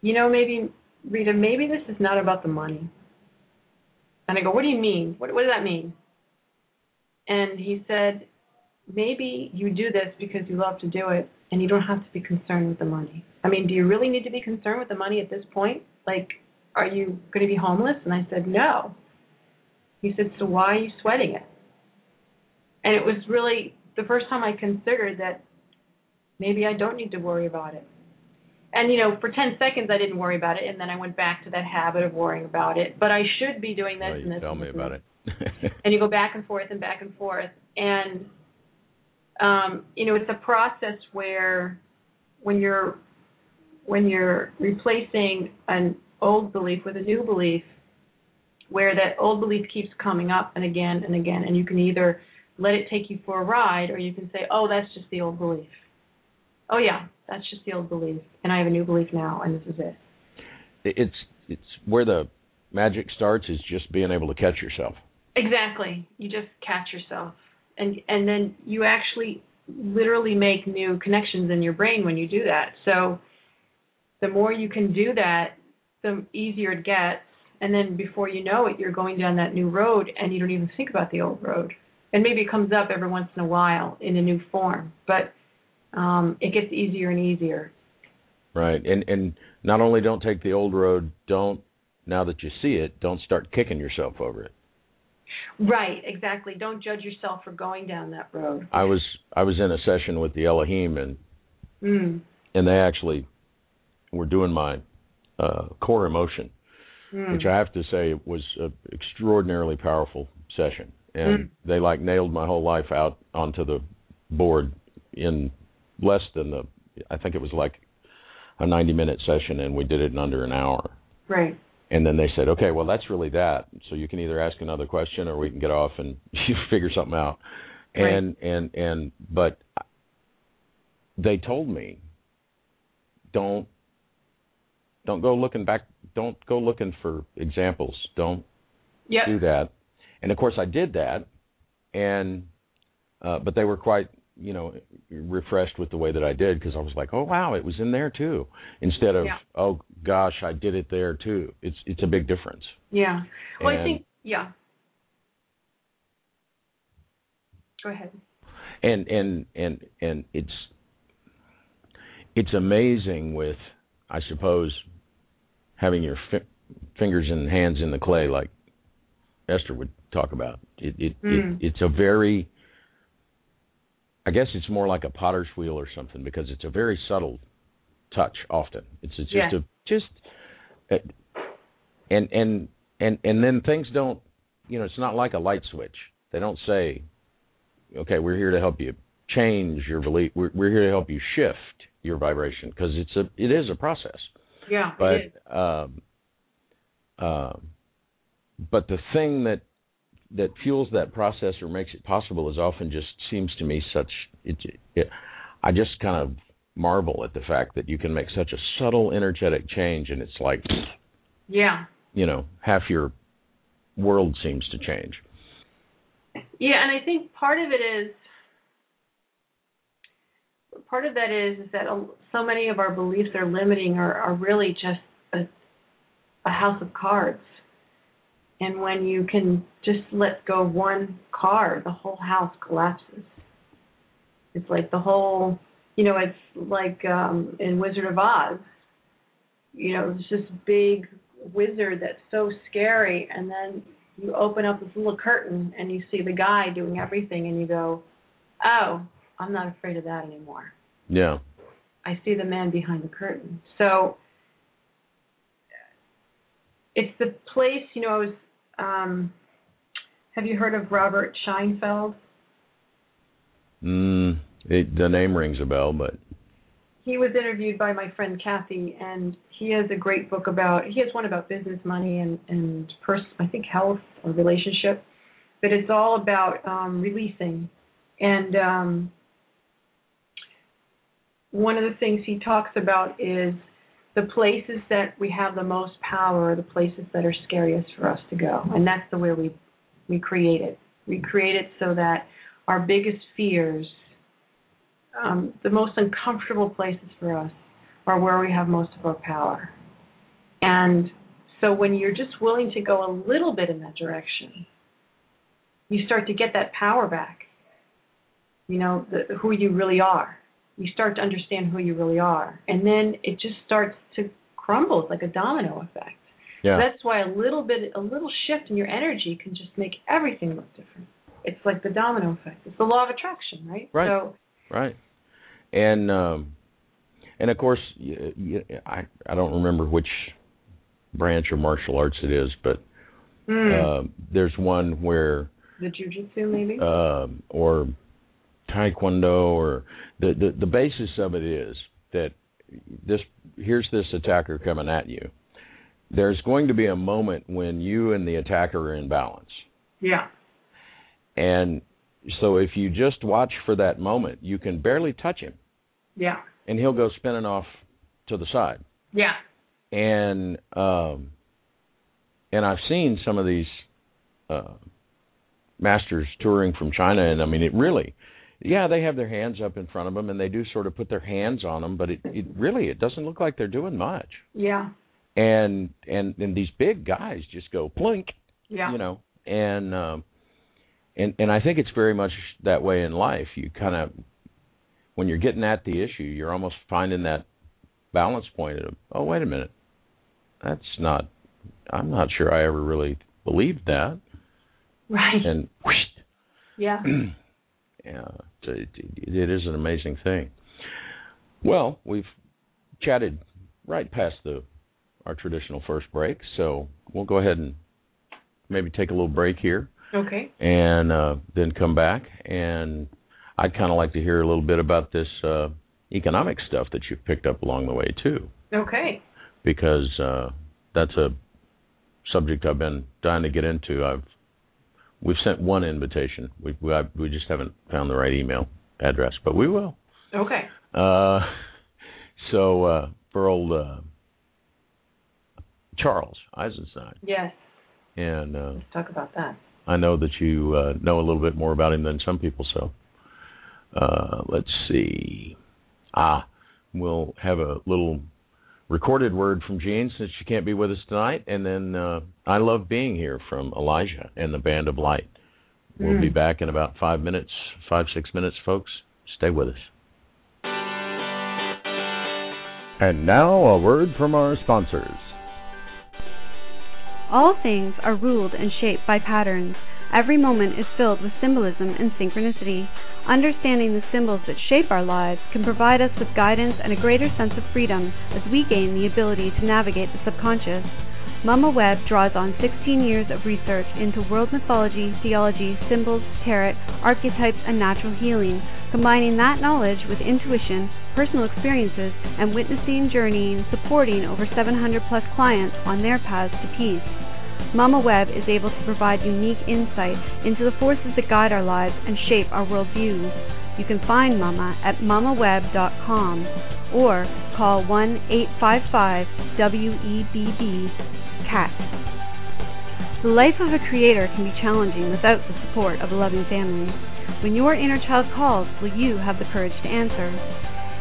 you know, maybe Rita, maybe this is not about the money. And I go, what do you mean? What what does that mean? And he said, maybe you do this because you love to do it and you don't have to be concerned with the money. I mean, do you really need to be concerned with the money at this point? Like, are you going to be homeless? And I said, no. He said, so why are you sweating it? And it was really the first time I considered that maybe I don't need to worry about it. And you know, for 10 seconds I didn't worry about it, and then I went back to that habit of worrying about it. But I should be doing this Well, and this. tell and me this about and it. and you go back and forth and back and forth. And um you know it's a process where when you're when you're replacing an old belief with a new belief where that old belief keeps coming up and again and again and you can either let it take you for a ride or you can say oh that's just the old belief. Oh yeah that's just the old belief and i have a new belief now and this is it. It's it's where the magic starts is just being able to catch yourself. Exactly. You just catch yourself, and and then you actually literally make new connections in your brain when you do that. So the more you can do that, the easier it gets. And then before you know it, you're going down that new road and you don't even think about the old road. And maybe it comes up every once in a while in a new form, but um, it gets easier and easier. Right. And and not only don't take the old road, don't now that you see it, don't start kicking yourself over it. Right, exactly. Don't judge yourself for going down that road. I was I was in a session with the Elohim and Mm. and they actually were doing my uh, core emotion, Mm. which I have to say was an extraordinarily powerful session. And Mm. they like nailed my whole life out onto the board in less than the I think it was like a 90 minute session and we did it in under an hour. Right. And then they said, "Okay, well that's really that. So you can either ask another question or we can get off and figure something out." Right. And and and but they told me, "Don't don't go looking back. Don't go looking for examples. Don't Yep. do that." And of course, I did that, and uh, but they were quite you know refreshed with the way that I did because I was like, "Oh wow, it was in there too," instead of Yeah. "Oh gosh, I did it there too." It's it's a big difference. Yeah. Well, I think yeah. Go ahead. and and and and it's it's amazing with I suppose having your fi- fingers and hands in the clay like Esther would talk about. It it, Mm. it it's a very I guess it's more like a potter's wheel or something because it's a very subtle touch often. It's, it's just Yeah. a just uh, and and and and then things don't you know it's not like a light switch. They don't say okay, we're here to help you change your belief. We're, we're here to help you shift your vibration because it's a it is a process. Yeah. it is. But um, um, but the thing that that fuels that process or makes it possible is often just seems to me such it, it I just kind of marvel at the fact that you can make such a subtle energetic change and it's like Yeah. you know half your world seems to change. Yeah, and I think part of it is part of that is is that so many of our beliefs are limiting or are really just a, a house of cards. And when you can just let go of one car, the whole house collapses. It's like the whole, you know, it's like um in Wizard of Oz. You know, it's this big wizard that's so scary and then you open up this little curtain and you see the guy doing everything and you go, "Oh, I'm not afraid of that anymore. Yeah. I see the man behind the curtain." So it's the place, you know, I was um have you heard of Robert Scheinfeld? Mm, it, the name rings a bell, but he was interviewed by my friend Kathy, and he has a great book about. He has one about business, money, and and pers- I think health or relationship, but it's all about um, releasing. And um, one of the things he talks about is the places that we have the most power, are the places that are scariest for us to go, and that's the way we we create it. We create it so that our biggest fears um, the most uncomfortable places for us are where we have most of our power. And so when you're just willing to go a little bit in that direction, you start to get that power back. You know, the, who you really are. You start to understand who you really are. And then it just starts to crumble. It's like a domino effect. yeah. That's why a little bit, a little shift in your energy can just make everything look different. It's like the domino effect. It's the law of attraction, right? Right. So Right. And um and of course I I don't remember which branch of martial arts it is, but mm, uh, there's one where the jujitsu, maybe. um or taekwondo or the, the the basis of it is that this here's this attacker coming at you. There's going to be a moment when you and the attacker are in balance. yeah. And so if you just watch for that moment, you can barely touch him Yeah. and he'll go spinning off to the side. Yeah. And um and I've seen some of these uh masters touring from China and I mean it really yeah, they have their hands up in front of them, and they do sort of put their hands on them, but it, it really it doesn't look like they're doing much. Yeah. And and and these big guys just go plink, Yeah. you know, and um, and and I think it's very much that way in life. You kind of when you're getting at the issue, you're almost finding that balance point of oh wait a minute, that's not. I'm not sure I ever really believed that, Right. and whoosh, yeah. it, it is an amazing thing. Well, we've chatted right past the our traditional first break, so we'll go ahead and maybe take a little break here Okay. and uh, then come back. And I'd kind of like to hear a little bit about this uh, economic stuff that you've picked up along the way too, Okay. because uh, that's a subject I've been dying to get into. I've we've sent one invitation. We we, we just haven't found the right email address, but we will. Okay. Uh, so uh, for old uh, Charles Eisenstein, Yes. and uh, Let's talk about that. I know that you uh, know a little bit more about him than some people. So uh, let's see. Ah, we'll have a little recorded word from Jean since she can't be with us tonight, and then uh, I love being here from Elijah and the Band of Light. We'll Mm. be back in about five minutes, five six minutes, folks. Stay with us. And now a word from our sponsors. All things are ruled and shaped by patterns. Every moment is filled with symbolism and synchronicity. Understanding the symbols that shape our lives can provide us with guidance and a greater sense of freedom as we gain the ability to navigate the subconscious. Mama Webb draws on 16 years of research into world mythology, theology, symbols, tarot, archetypes, and natural healing, combining that knowledge with intuition, personal experiences, and witnessing, journeying, supporting over 700 plus clients on their paths to peace. Mama Webb is able to provide unique insight into the forces that guide our lives and shape our worldviews. You can find Mama at mamaweb.com or call 1 855 WEBB CAT. The life of a creator can be challenging without the support of a loving family. When your inner child calls, will you have the courage to answer?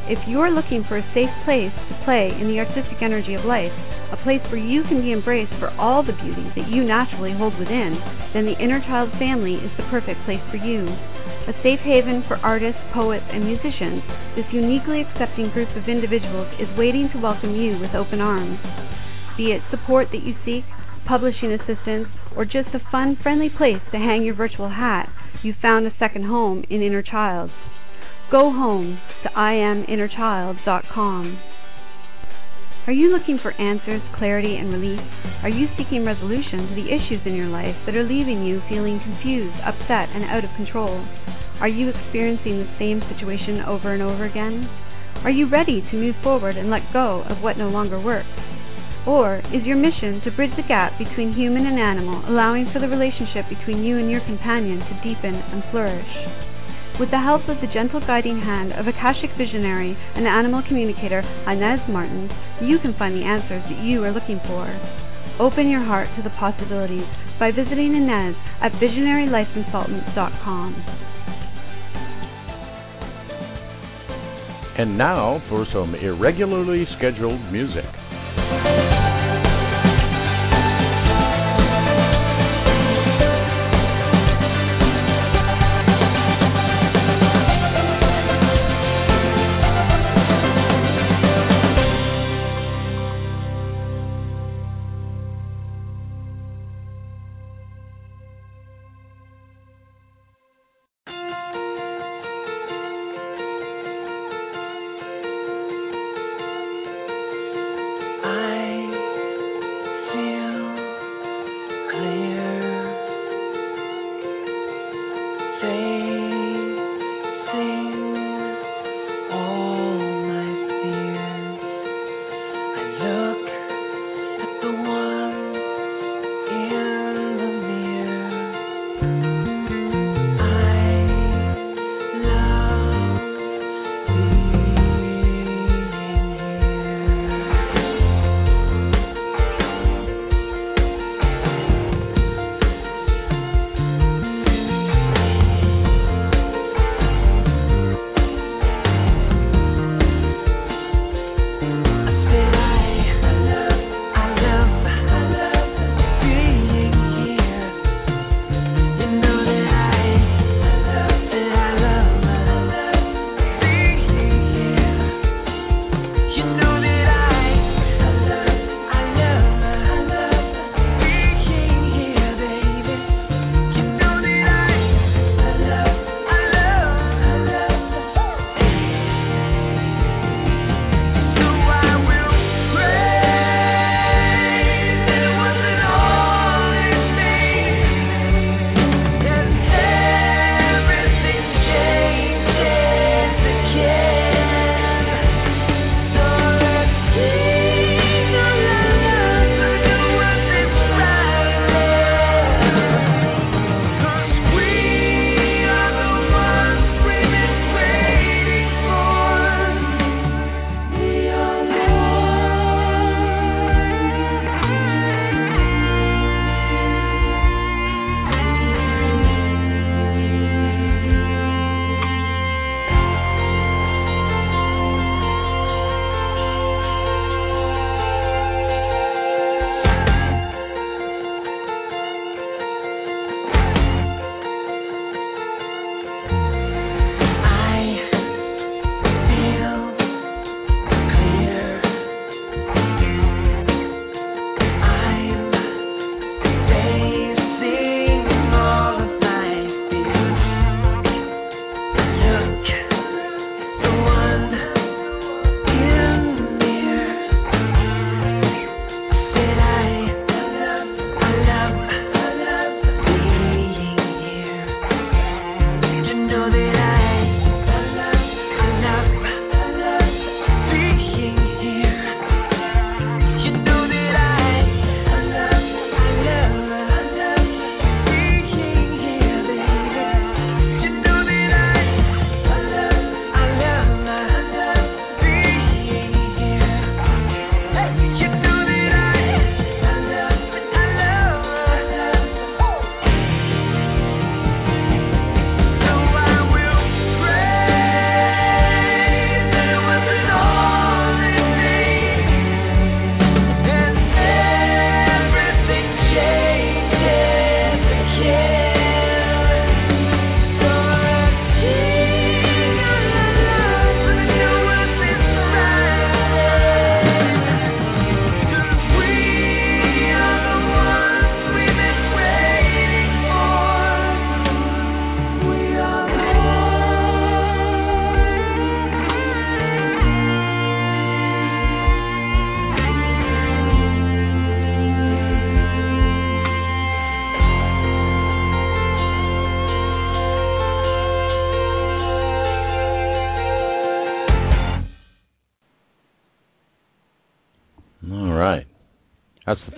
If you're looking for a safe place to play in the artistic energy of life, a place where you can be embraced for all the beauty that you naturally hold within, then the Inner Child family is the perfect place for you. A safe haven for artists, poets, and musicians, this uniquely accepting group of individuals is waiting to welcome you with open arms. Be it support that you seek, publishing assistance, or just a fun, friendly place to hang your virtual hat, you've found a second home in Inner Child. Go home to iaminnerchild.com. Are you looking for answers, clarity, and relief? Are you seeking resolution to the issues in your life that are leaving you feeling confused, upset, and out of control? Are you experiencing the same situation over and over again? Are you ready to move forward and let go of what no longer works? Or is your mission to bridge the gap between human and animal, allowing for the relationship between you and your companion to deepen and flourish? With the help of the gentle guiding hand of Akashic visionary and animal communicator Inez Martin, you can find the answers that you are looking for. Open your heart to the possibilities by visiting Inez at visionarylifeconsultants.com. And now for some irregularly scheduled music.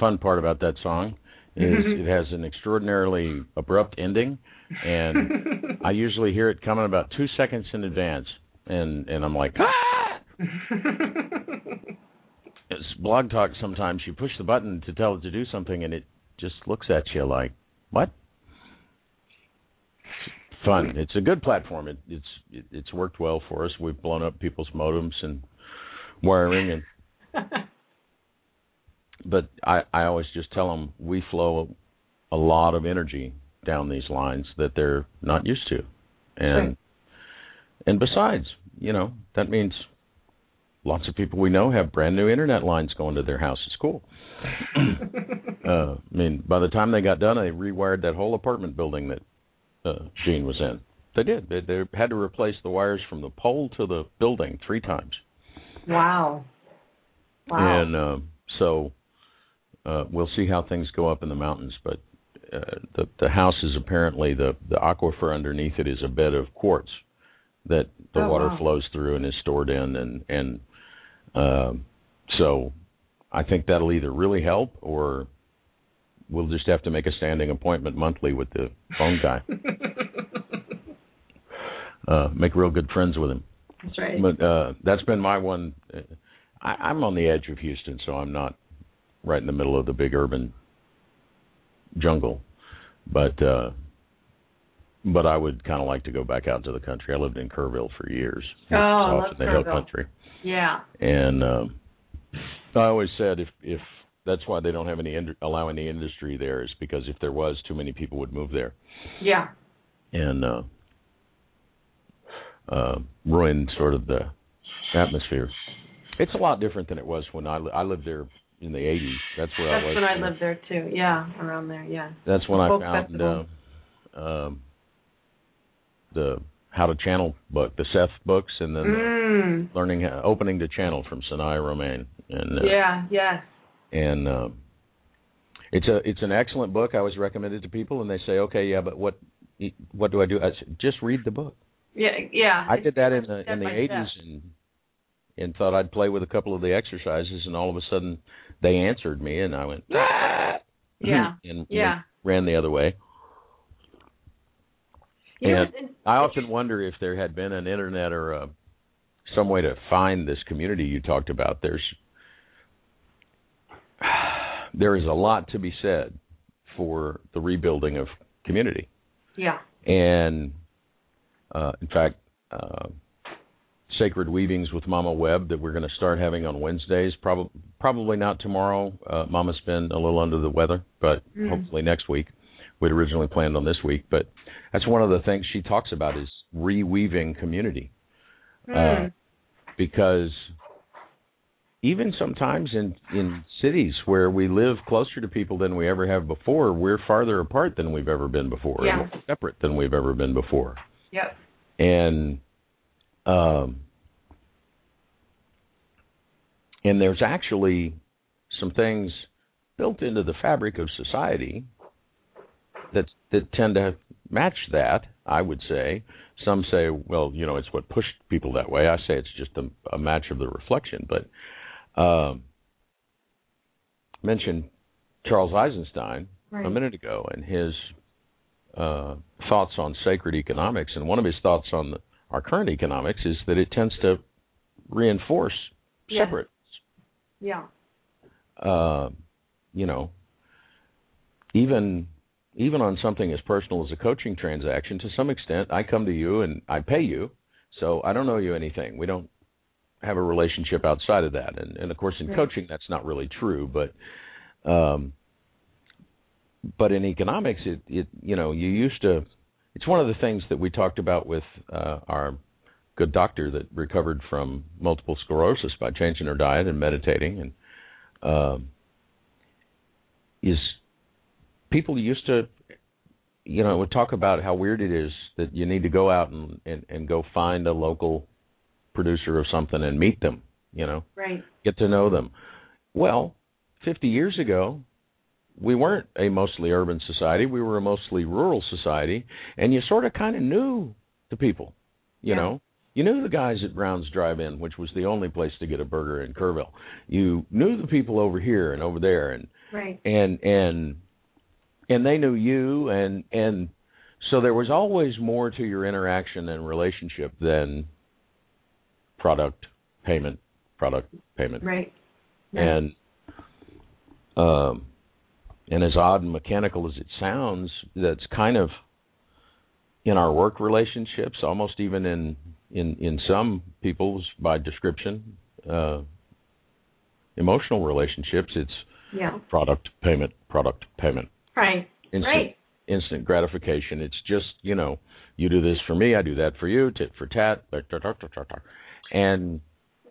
Fun part about that song is it has an extraordinarily abrupt ending, and I usually hear it coming about two seconds in advance, and and I'm like, ah! It's Blog Talk. Sometimes you push the button to tell it to do something, and it just looks at you like, what? Fun. It's a good platform. It, it's it, it's worked well for us. We've blown up people's modems and wiring and but I, I always just tell them we flow a lot of energy down these lines that they're not used to, and Right. and besides, you know, that means lots of people we know have brand new internet lines going to their house. It's cool. uh, I mean, by the time they got done, they rewired that whole apartment building that uh, Gene was in. They did. They, they had to replace the wires from the pole to the building three times. wow. Wow. And um, so uh, we'll see how things go up in the mountains. But uh, the the house is apparently the the aquifer underneath it is a bed of quartz that the Oh, water wow. flows through and is stored in, and and um, so I think that'll either really help or we'll just have to make a standing appointment monthly with the phone guy. uh, make real good friends with him. That's right. But uh, that's been my one. uh, I, I'm on the edge of Houston, so I'm not right in the middle of the big urban jungle. But uh, but I would kind of like to go back out to the country. I lived in Kerrville for years. Oh, I love in the hill Kerrville. country, yeah. and um, I always said if if that's why they don't have any ind- allow any industry there is because if there was, too many people would move there Yeah. and uh, uh, ruin sort of the atmosphere. It's a lot different than it was when I li- I lived there in the '80s. That's where That's I was. That's when I lived there too. Yeah, around there. Yeah. That's when I found uh, um, the How to Channel book, the Seth books, and then Mm. the learning how, opening to channel from Sanaya Roman. And uh, Yeah. Yes. and um, it's a it's an excellent book. I always recommend it to people, and they say, okay, yeah, but what what do I do? I said, just read the book. Yeah. Yeah. I did that in the in the eighties and and thought I'd play with a couple of the exercises and all of a sudden they answered me and I went ah! Yeah. and, Yeah. ran the other way. You And I often wonder if there had been an internet or a, some way to find this community you talked about. There's there is a lot to be said for the rebuilding of community. yeah. And uh, in fact, uh, Sacred Weavings with Mama Webb that we're going to start having on Wednesdays. Probably probably not tomorrow. Uh, Mama's been a little under the weather, but Mm. hopefully next week. We'd originally planned on this week, but that's one of the things she talks about is reweaving community uh, Mm. because even sometimes in in cities where we live closer to people than we ever have before, we're farther apart than we've ever been before, Yeah. separate than we've ever been before. Yep. And um and there's actually some things built into the fabric of society that that tend to match that, I would say. Some say, well, you know, it's what pushed people that way. I say it's just a, a match of the reflection. But um, mentioned Charles Eisenstein Right. a minute ago and his uh, thoughts on sacred economics. And one of his thoughts on the, our current economics is that it tends to reinforce Yeah. separate Yeah. uh, you know, even even on something as personal as a coaching transaction, to some extent, I come to you and I pay you, so I don't owe you anything. We don't have a relationship outside of that, and and of course in Right. coaching that's not really true, but um, but in economics, it it you know you used to. It's one of the things that we talked about with uh, our good doctor that recovered from multiple sclerosis by changing her diet and meditating and um, is people used to you know would talk about how weird it is that you need to go out and, and and go find a local producer of something and meet them you know? Right. get to know them. Well 50 years ago we weren't a mostly urban society. We were a mostly rural society. And you sort of kind of knew the people you Yeah. know You knew the guys at Brown's Drive-In, which was the only place to get a burger in Kerrville. You knew the people over here and over there, and Right. and and and they knew you, and and so there was always more to your interaction and relationship than product payment, product payment, Right. Right. and um and as odd and mechanical as it sounds that's kind of in our work relationships almost even in in in some people's by description uh emotional relationships it's yeah. product payment product payment Right. instant Right. instant gratification it's just you know you do this for me i do that for you tit for tat and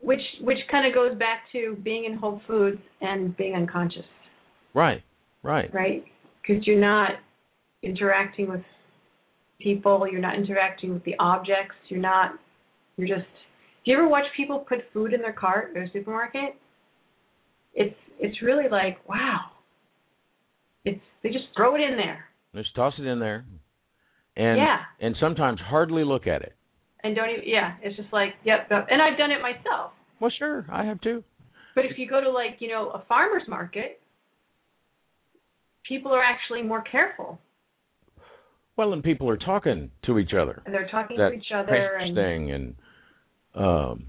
Which which kind of goes back to being in Whole Foods and being unconscious, right right right? Because you're not interacting with people, you're not interacting with the objects, you're not, you're just. Do you ever watch people put food in their cart at a supermarket? It's it's really like wow. It's they just throw it in there. just toss it in there and Yeah. and sometimes hardly look at it and don't even yeah it's just like yep, and i've done it myself well sure i have too but if you go to like you know a farmers market people are actually more careful well and people are talking to each other. And they're talking that to each other and thing and um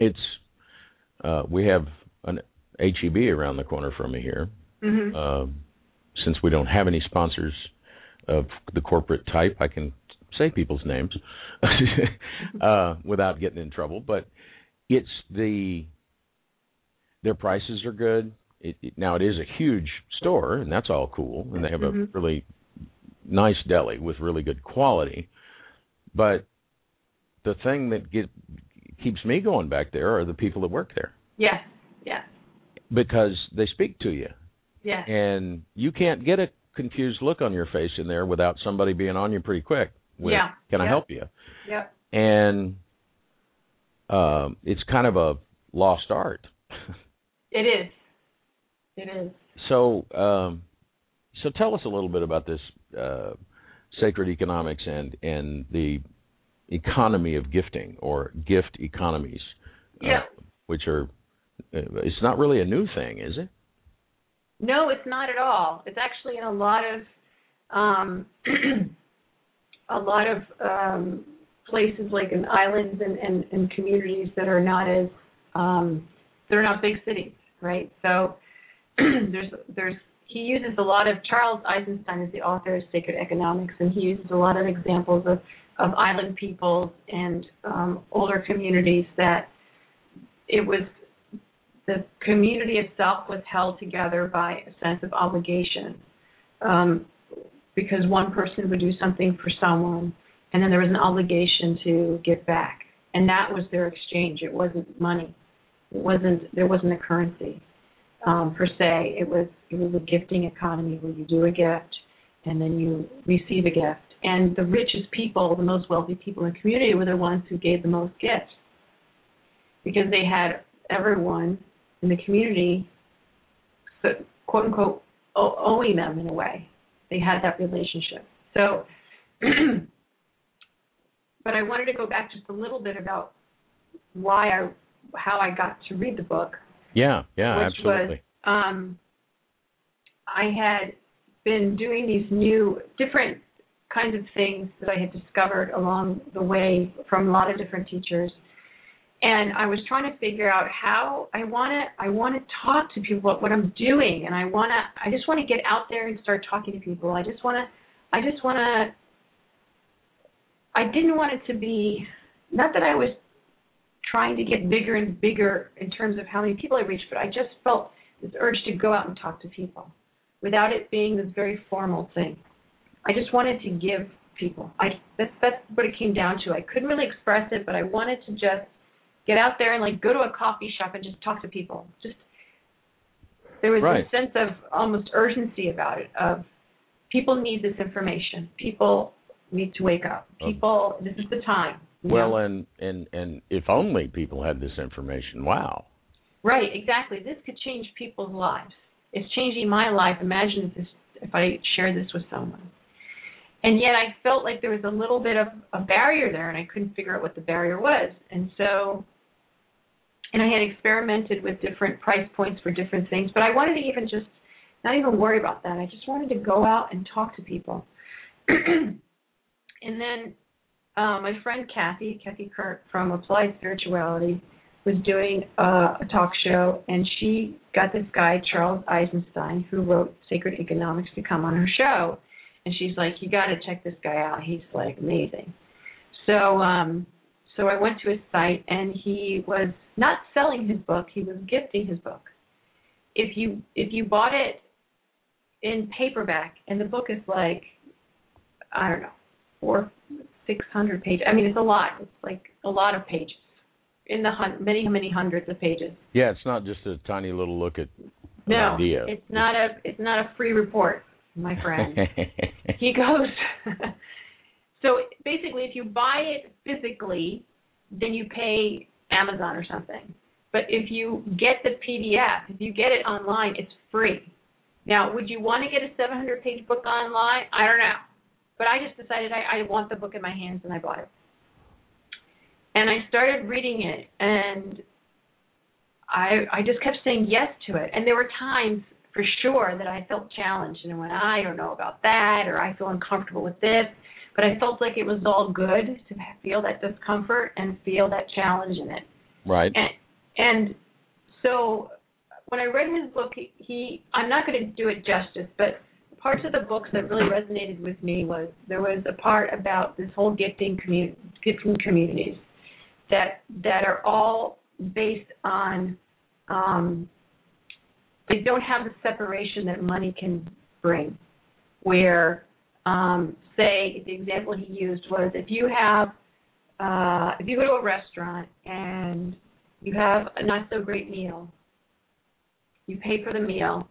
it's uh we have an HEB around the corner from me here. Hmm um since we don't have any sponsors of the corporate type I can say people's names uh without getting in trouble but it's the their prices are good. It, it, now it is a huge store and that's all cool and they have Mhm. a really nice deli with really good quality. But the thing that get, keeps me going back there are the people that work there. Yes yes. Because they speak to you. Yes. And you can't get a confused look on your face in there without somebody being on you pretty quick with Yeah. can i help you? Yep. And um it's kind of a lost art. It is. It is. So um so tell us a little bit about this uh sacred economics and and the economy of gifting or gift economies Yeah. uh, which are uh, it's not really a new thing is it No, it's not at all. It's actually in a lot of um, a lot of um, places, like in islands and, and, and communities that are not as um, they're not big cities, right? So there's there's he uses a lot of Charles Eisenstein is the author of Sacred Economics, and he uses a lot of examples of of island peoples and um, older communities that it was the community itself was held together by a sense of obligation um, because one person would do something for someone and then there was an obligation to give back. And that was their exchange. It wasn't money. It wasn't there wasn't a currency um, per se it was it was a gifting economy where you do a gift and then you receive a gift and the richest people the most wealthy people in the community were the ones who gave the most gifts because they had everyone in the community, quote unquote, owing them in a way. They had that relationship. So, but I wanted to go back just a little bit about why I, how I got to read the book, yeah yeah which absolutely. was um, I had been doing these new, different kinds of things that I had discovered along the way from a lot of different teachers. And I was trying to figure out how I want to I want to talk to people about what I'm doing. And I want to I just want to get out there and start talking to people. I just want to I just want to I didn't want it to be not that I was trying to get bigger and bigger in terms of how many people I reached, but I just felt this urge to go out and talk to people without it being this very formal thing. I just wanted to give people. I that's that's what it came down to. I couldn't really express it, but I wanted to just get out there and like go to a coffee shop and just talk to people. Just there was Right. a sense of almost urgency about it of people need this information. People need to wake up. Oh. People this is the time. Well, know? and and and if only people had this information. Wow. Right, exactly. This could change people's lives. It's changing my life. Imagine if this if I share this with someone. and yet I felt like there was a little bit of a barrier there, and I couldn't figure out what the barrier was. And so, and I had experimented with different price points for different things, but I wanted to even just not even worry about that. I just wanted to go out and talk to people. and then uh, my friend Kathy, Kathy Kirk from Applied Spirituality, was doing uh, a talk show, and she got this guy Charles Eisenstein, who wrote Sacred Economics, to come on her show and she's like, "You got to check this guy out. He's like amazing." So, um, so I went to his site, and he was not selling his book; he was gifting his book. If you if you bought it in paperback, and the book is like, I don't know, four six hundred pages. I mean, it's a lot. It's like a lot of pages in the hun- many many hundreds of pages. Yeah, it's not just a tiny little look at no, idea. it's not a it's not a free report my friend. he goes, so basically, if you buy it physically, then you pay Amazon or something. But if you get the PDF, if you get it online, it's free. Now, would you want to get a 700 page book online? I don't know. But I just decided I, I want the book in my hands and I bought it. And I started reading it and I I just kept saying yes to it. And there were times for sure that I felt challenged and went, I don't know about that, or I feel uncomfortable with this. But I felt like it was all good to feel that discomfort and feel that challenge in it. Right. And, and so when I read his book, he, he I'm not going to do it justice, but parts of the books that really resonated with me was there was a part about this whole gifting community, gifting communities that that are all based on um, they don't have the separation that money can bring. Where, um, say, the example he used was if you have, uh, if you go to a restaurant and you have a not so great meal, you pay for the meal,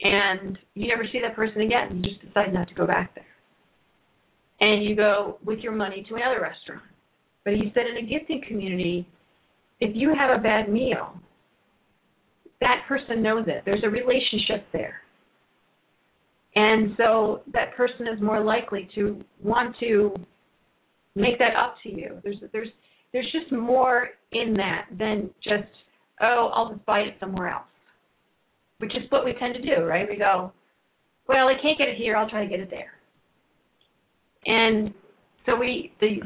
and you never see that person again. You just decide not to go back there. And you go with your money to another restaurant. But he said in a gifting community, if you have a bad meal, that person knows it. There's a relationship there. And so that person is more likely to want to make that up to you. There's there's there's just more in that than just oh I'll just buy it somewhere else, which is what we tend to do, right? We go, well I can't get it here, I'll try to get it there. And so we the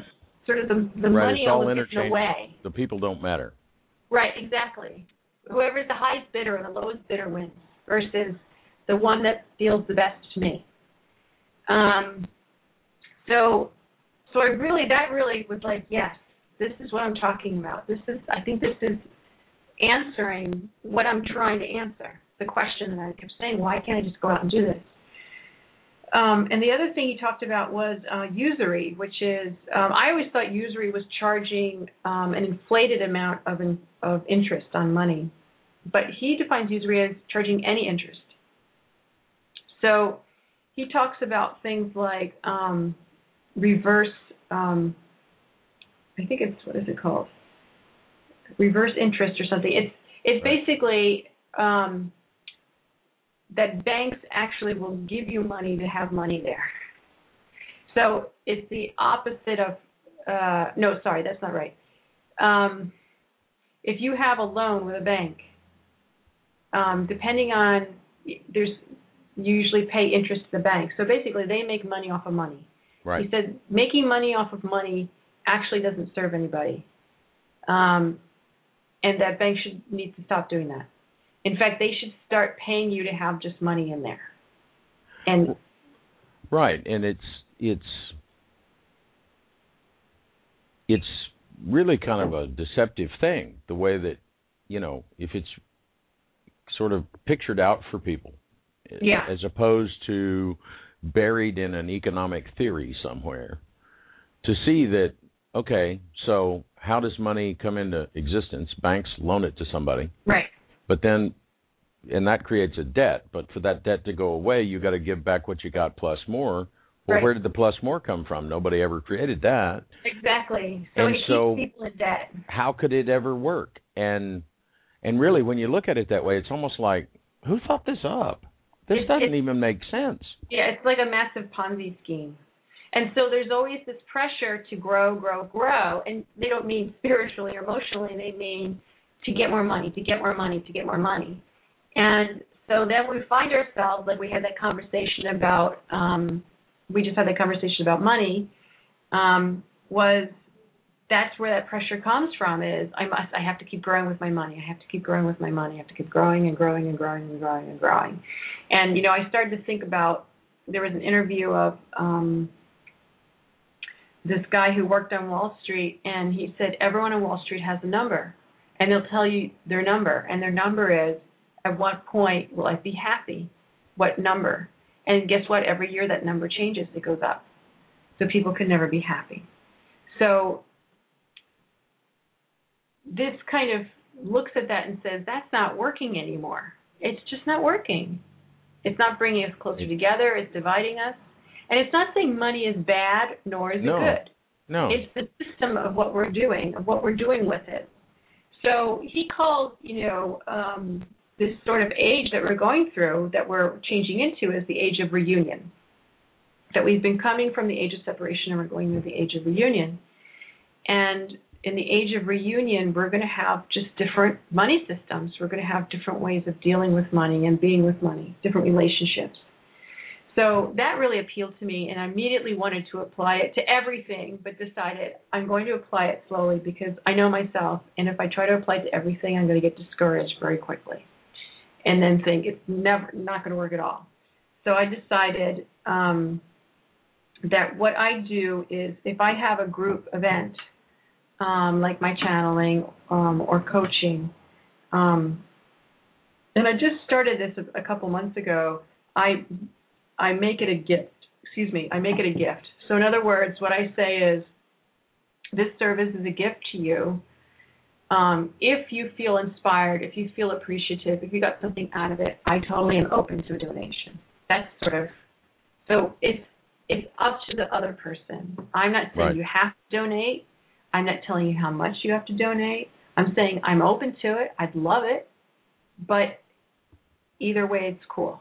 sort of the the right, money all gets in the way. The people don't matter. Right, exactly whoever's the highest bidder or the lowest bidder wins versus the one that feels the best to me. Um, so, so I really, that really was like, yes, this is what I'm talking about. This is, I think this is answering what I'm trying to answer. The question that I kept saying, why can't I just go out and do this? Um, and the other thing he talked about was uh, usury, which is um, I always thought usury was charging um, an inflated amount of in, of interest on money, but he defines usury as charging any interest. So he talks about things like um, reverse. Um, I think it's what is it called? Reverse interest or something. It's it's basically um, that banks actually will give you money to have money there. So it's the opposite of uh, no, sorry, that's not right. Um, if you have a loan with a bank, um, depending on there's you usually pay interest to the bank. So basically, they make money off of money. Right. He said making money off of money actually doesn't serve anybody, um, and that banks should need to stop doing that. In fact, they should start paying you to have just money in there. And right, and it's it's it's really kind of a deceptive thing the way that you know if it's sort of pictured out for people yeah. as opposed to buried in an economic theory somewhere to see that okay so how does money come into existence banks loan it to somebody right but then and that creates a debt but for that debt to go away you got to give back what you got plus more. Well right. where did the plus more come from? Nobody ever created that. Exactly. So and it so keeps people in debt. how could it ever work? And and really when you look at it that way it's almost like who thought this up? This It's- doesn't even make sense. Yeah it's like a massive ponzi scheme. And so there's always this pressure to grow, grow, grow. And they don't mean spiritually or emotionally, they mean to get more money, to get more money, to get more money. And so then we find ourselves like we had that conversation about um we just had that conversation about money um was that's where that pressure comes from is I must I have to keep growing with my money. I have to keep growing with my money. I have to keep growing and growing and growing and growing and growing. And you know, I started to think about there was an interview of um this guy who worked on Wall Street and he said everyone on Wall Street has a number and they'll tell you their number and their number is at what point will I be happy? What number? And guess what? Every year that number changes, it goes up. So people can never be happy. So this kind of looks at that and says that's not working anymore. It's just not working. It's not bringing us closer together. It's dividing us. And it's not saying money is bad, nor is No. it good. No. It's the system of what we're doing, of what we're doing with it. So he calls, you know, um, this sort of age that we're going through, that we're changing into, is the age of reunion. That we've been coming from the age of separation and we're going into the age of reunion. And in the age of reunion, we're going to have just different money systems. We're going to have different ways of dealing with money and being with money, different relationships. So that really appealed to me, and I immediately wanted to apply it to everything, but decided I'm going to apply it slowly because I know myself, and if I try to apply it to everything, I'm going to get discouraged very quickly, and then think it's never not going to work at all. So I decided um, that what I do is if I have a group event, um, like my channeling um, or coaching, um, and I just started this a, a couple months ago. I I make it a gift. Excuse me, I make it a gift. So in other words, what I say is, this service is a gift to you. Um, if you feel inspired, if you feel appreciative, if you got something out of it, I totally am open to a donation. That's sort of so it's it's up to the other person. I'm not saying Right. you have to donate. I'm not telling you how much you have to donate. I'm saying I'm open to it. I'd love it, but either way, it's cool.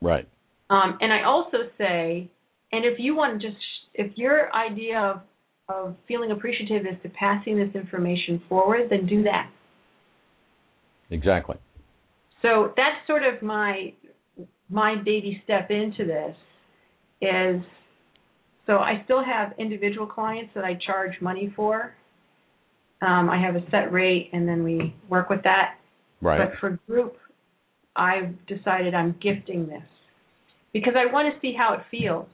right. Um, and I also say, and if you want to just, if your idea of of feeling appreciative is to passing this information forward, then do that. Exactly. So that's sort of my my baby step into this is so I still have individual clients that I charge money for. Um, I have a set rate, and then we work with that. Right. But for group, I've decided I'm gifting this because I want to see how it feels.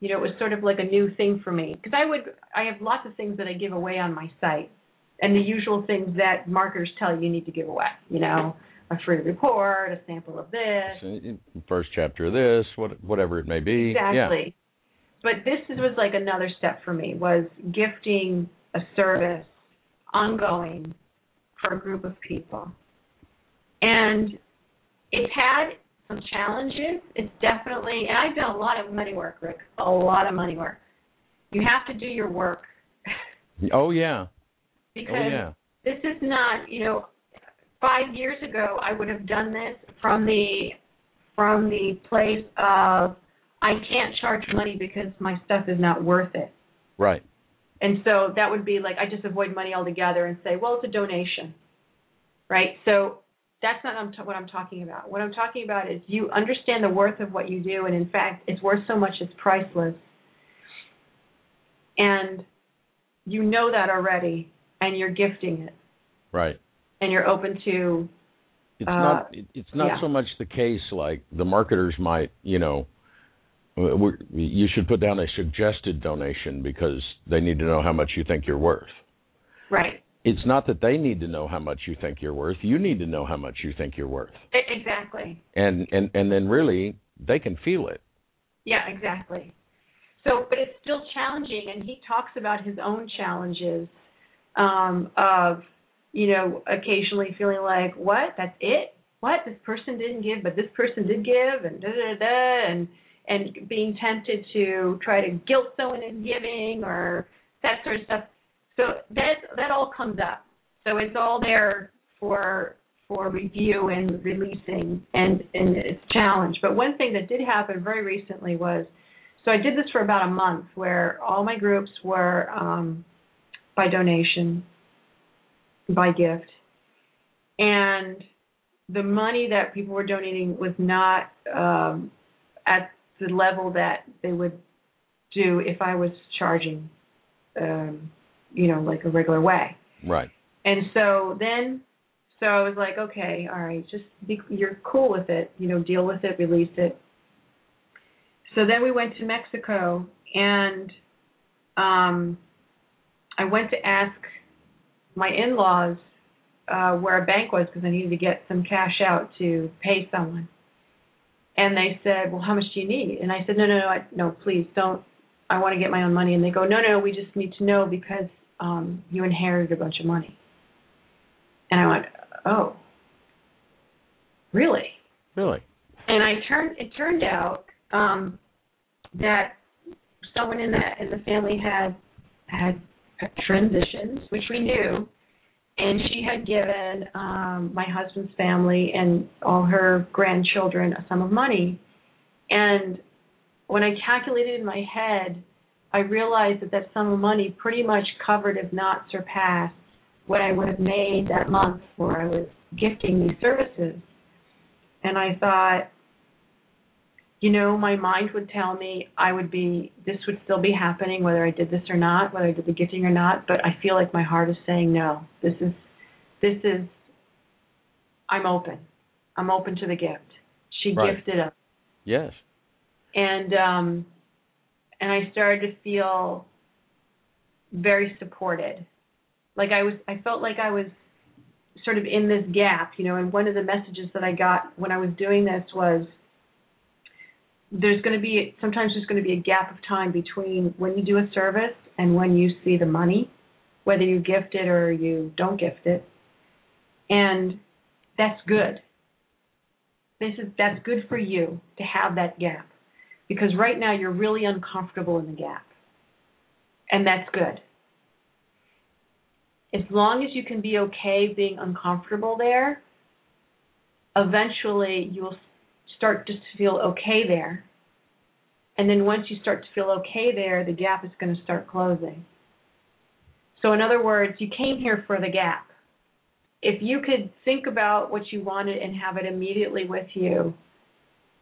You know, it was sort of like a new thing for me because I would I have lots of things that I give away on my site, and the usual things that marketers tell you you need to give away. You know, a free report, a sample of this, First chapter of this, what, whatever it may be. Exactly. But this was like another step for me was gifting a service ongoing for a group of people. And it had some challenges. It's definitely and I've done a lot of money work, Rick. A lot of money work. You have to do your work Oh yeah. Oh, because Oh yeah. this is not, you know, five years ago I would have done this from the from the place of I can't charge money because my stuff is not worth it. Right. And so that would be like I just avoid money altogether and say, well, it's a donation, right? So that's not what I'm talking about. What I'm talking about is you understand the worth of what you do, and in fact, it's worth so much it's priceless, and you know that already, and you're gifting it, Right. and you're open to It's Uh, not. It's not yeah. so much the case like the marketers might, you know, we're, you should put down a suggested donation because they need to know how much you think you're worth. right It's not that they need to know how much you think you're worth. You need to know how much you think you're worth, exactly. and and and then really they can feel it. Yeah, exactly. So, but it's still challenging, and he talks about his own challenges um, of, you know, occasionally feeling like, what? That's it? What? This person didn't give, but this person did give, and da da da, and and being tempted to try to guilt someone in giving or that sort of stuff. So that that all comes up. So it's all there for for review and releasing and and it's challenged. But one thing that did happen very recently was so I did this for about a month, where all my groups were um, by donation, by gift, and the money that people were donating was not um, at the level that they would do if I was charging, um, you know, like a regular way. Right. And so then, so I was like, okay, all right, just be, you're cool with it, you know, deal with it, release it. So then we went to Mexico, and um, I went to ask my in-laws uh, where a bank was because I needed to get some cash out to pay someone. And they said, "Well, how much do you need?" And I said, "No, no, no, I, no, please don't. I want to get my own money." And they go, "No, no, we just need to know because um, you inherited a bunch of money." And I went, "Oh, really?" Really. And I turned. It turned out um, that someone in the in the family had had transitions, which we knew, and she had given um my husband's family and all her grandchildren a sum of money and when i calculated in my head i realized that that sum of money pretty much covered if not surpassed what i would have made that month where i was gifting these services. And i thought you know my mind would tell me i would be this would still be happening whether i did this or not whether i did the gifting or not but i feel like my heart is saying no. This is this is i'm open. I'm open to the gift. She Right. gifted us. Yes. and um and i started to feel very supported. Like i was i felt like i was sort of in this gap you know and one of the messages that i got when i was doing this was there's going to be sometimes there's going to be a gap of time between when you do a service and when you see the money whether you gift it or you don't gift it. And that's good. This is that's good for you to have that gap because right now you're really uncomfortable in the gap. And that's good. As long as you can be okay being uncomfortable there eventually you'll start just to feel okay there. And then once you start to feel okay there the gap is going to start closing. So in other words you came here for the gap. If you could think about what you wanted and have it immediately with you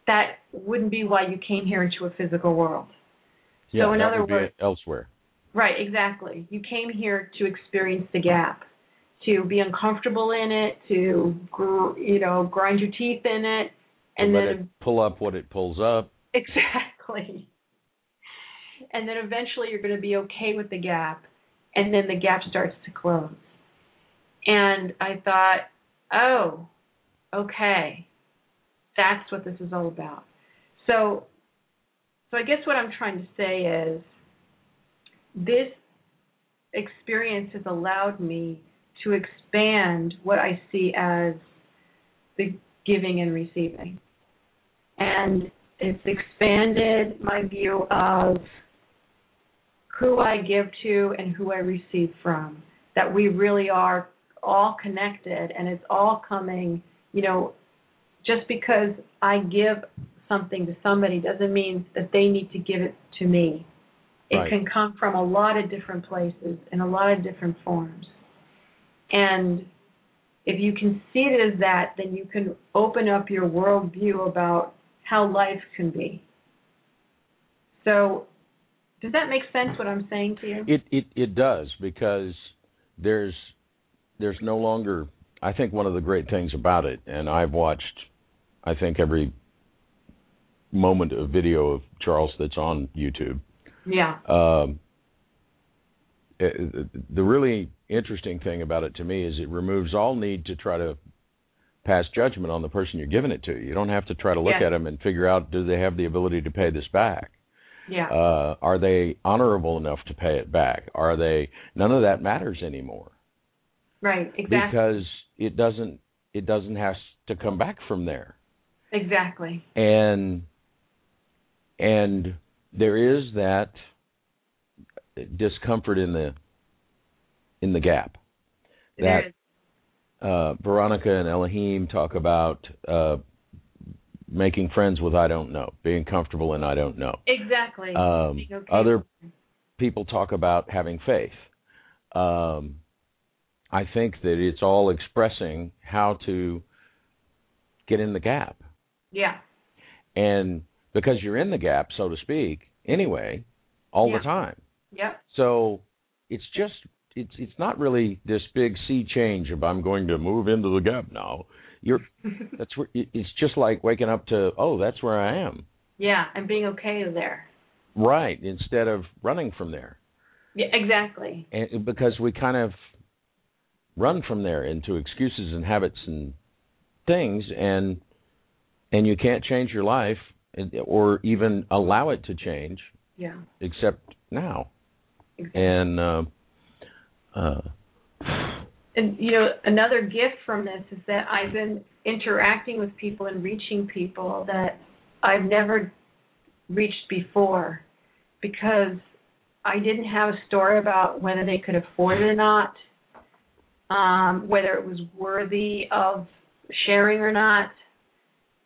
that wouldn't be why you came here into a physical world Yeah, So in other would be words- elsewhere. Right, exactly. You came here to experience the gap, to be uncomfortable in it, to gr- you know grind your teeth in it, and let then pull up what it pulls up. exactly. And then eventually you're going to be okay with the gap, and then the gap starts to close. And I thought, oh, okay, that's what this is all about. So, so I guess what I'm trying to say is, this experience has allowed me to expand what I see as the giving and receiving. And it's expanded my view of who I give to and who I receive from. That we really are all connected and it's all coming, you know, just because I give something to somebody doesn't mean that they need to give it to me. It Right. can come from a lot of different places in a lot of different forms. And if you can see it as that, then you can open up your worldview about how life can be. So, does that make sense what I'm saying to you? It it it does because there's there's no longer I think one of the great things about it and I've watched I think every moment of video of Charles that's on YouTube. Yeah. Um it- the really interesting thing about it to me is it removes all need to try to pass judgment on the person you're giving it to. You don't have to try to look Yes. at them and figure out do they have the ability to pay this back. Yeah. Uh, are they honorable enough to pay it back? Are they? None of that matters anymore right. Exactly. because it doesn't. It doesn't have to come back from there. Exactly. And and there is that discomfort in the in the gap There that is. uh, Veronica and Elohim talk about uh, making friends with I don't know, being comfortable in I don't know. Exactly. Um, okay other people talk about having faith. Um, I think that it's all expressing how to get in the gap. Yeah. And because you're in the gap, so to speak, anyway, all Yeah. the time. Yep. So it's just it's it's not really this big sea change of I'm going to move into the gap now. You're that's where it's just like waking up to oh that's where I am. yeah, and being okay there. Right, instead of running from there. Yeah, exactly. And because we kind of run from there into excuses and habits and things and and you can't change your life or even allow it to change Yeah. except now. Exactly. And uh uh and you know another gift from this is that I've been interacting with people and reaching people that I've never reached before because I didn't have a story about whether they could afford it or not, um, whether it was worthy of sharing or not,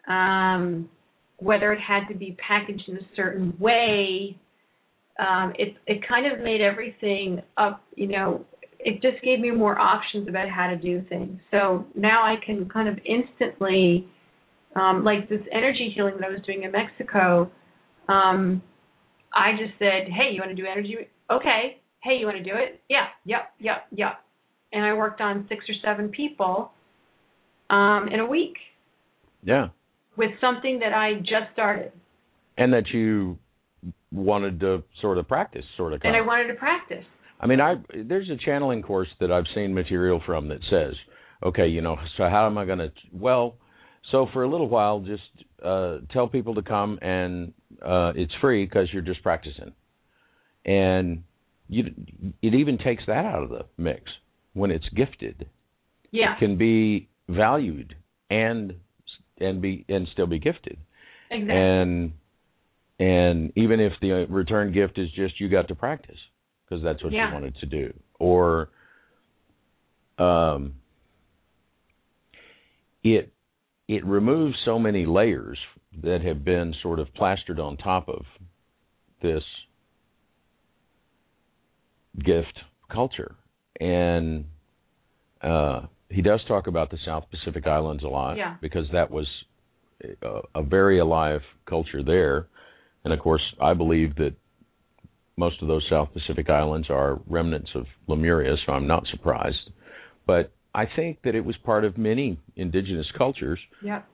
um, whether it had to be packaged in a certain way. Um, it it kind of made everything up, you know, it just gave me more options about how to do things. So now I can kind of instantly, um, like this energy healing that I was doing in Mexico, um, I just said, hey, you want to do energy? Okay. Hey, you want to do it? Yeah, yep, yep, yep. And I worked on six or seven people um, in a week yeah. With something that I just started. And that you wanted to sort of practice sort of And I kind. wanted to practice. I mean, I there's a channeling course that I've seen material from that says, okay, you know, so how am I going to? Well, so for a little while, just uh, tell people to come, and uh, it's free because you're just practicing, and you it even takes that out of the mix when it's gifted. Yeah, It can be valued and and be and still be gifted exactly. and and even if the return gift is just you got to practice because that's what Yeah. you wanted to do or um it it removes so many layers that have been sort of plastered on top of this gift culture and uh he does talk about the South Pacific Islands a lot Yeah. because that was a, a very alive culture there. And of course, I believe that most of those South Pacific Islands are remnants of Lemuria, so I'm not surprised. But I think that it was part of many indigenous cultures. Yep.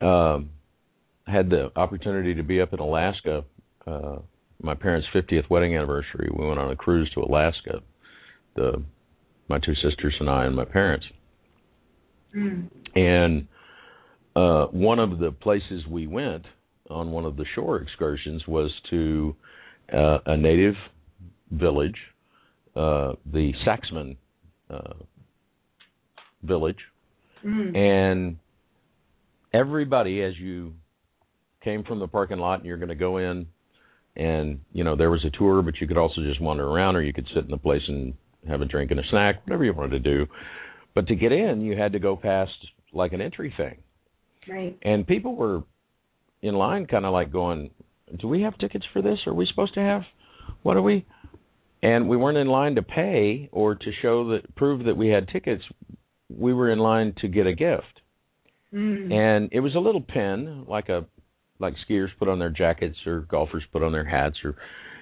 Um, I had the opportunity to be up in Alaska. Uh, my parents' 50th wedding anniversary. We went on a cruise to Alaska. The my two sisters and I and my parents. Mm. And uh, one of the places we went on one of the shore excursions was to uh, a native village, uh, the Saxman uh, village, Mm. and everybody, as you came from the parking lot and you're going to go in, and you know there was a tour, but you could also just wander around, or you could sit in the place and have a drink and a snack, whatever you wanted to do. But to get in, you had to go past like an entry thing, Right. and people were in line, kind of like going, "Do we have tickets for this? Are we supposed to have? What are we?" And we weren't in line to pay or to show that prove that we had tickets. We were in line to get a gift Mm. and it was a little pin like a like skiers put on their jackets or golfers put on their hats or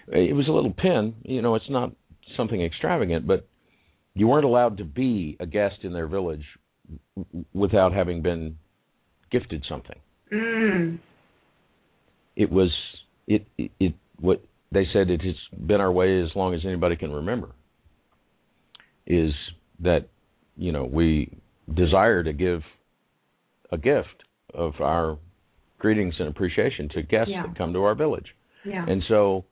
it was a little pin you know it's not something extravagant but you weren't allowed to be a guest in their village without having been gifted something Mm. it was it it, it what they said it has been our way as long as anybody can remember is that you know we desire to give a gift of our greetings and appreciation to guests Yeah. that come to our village Yeah. and so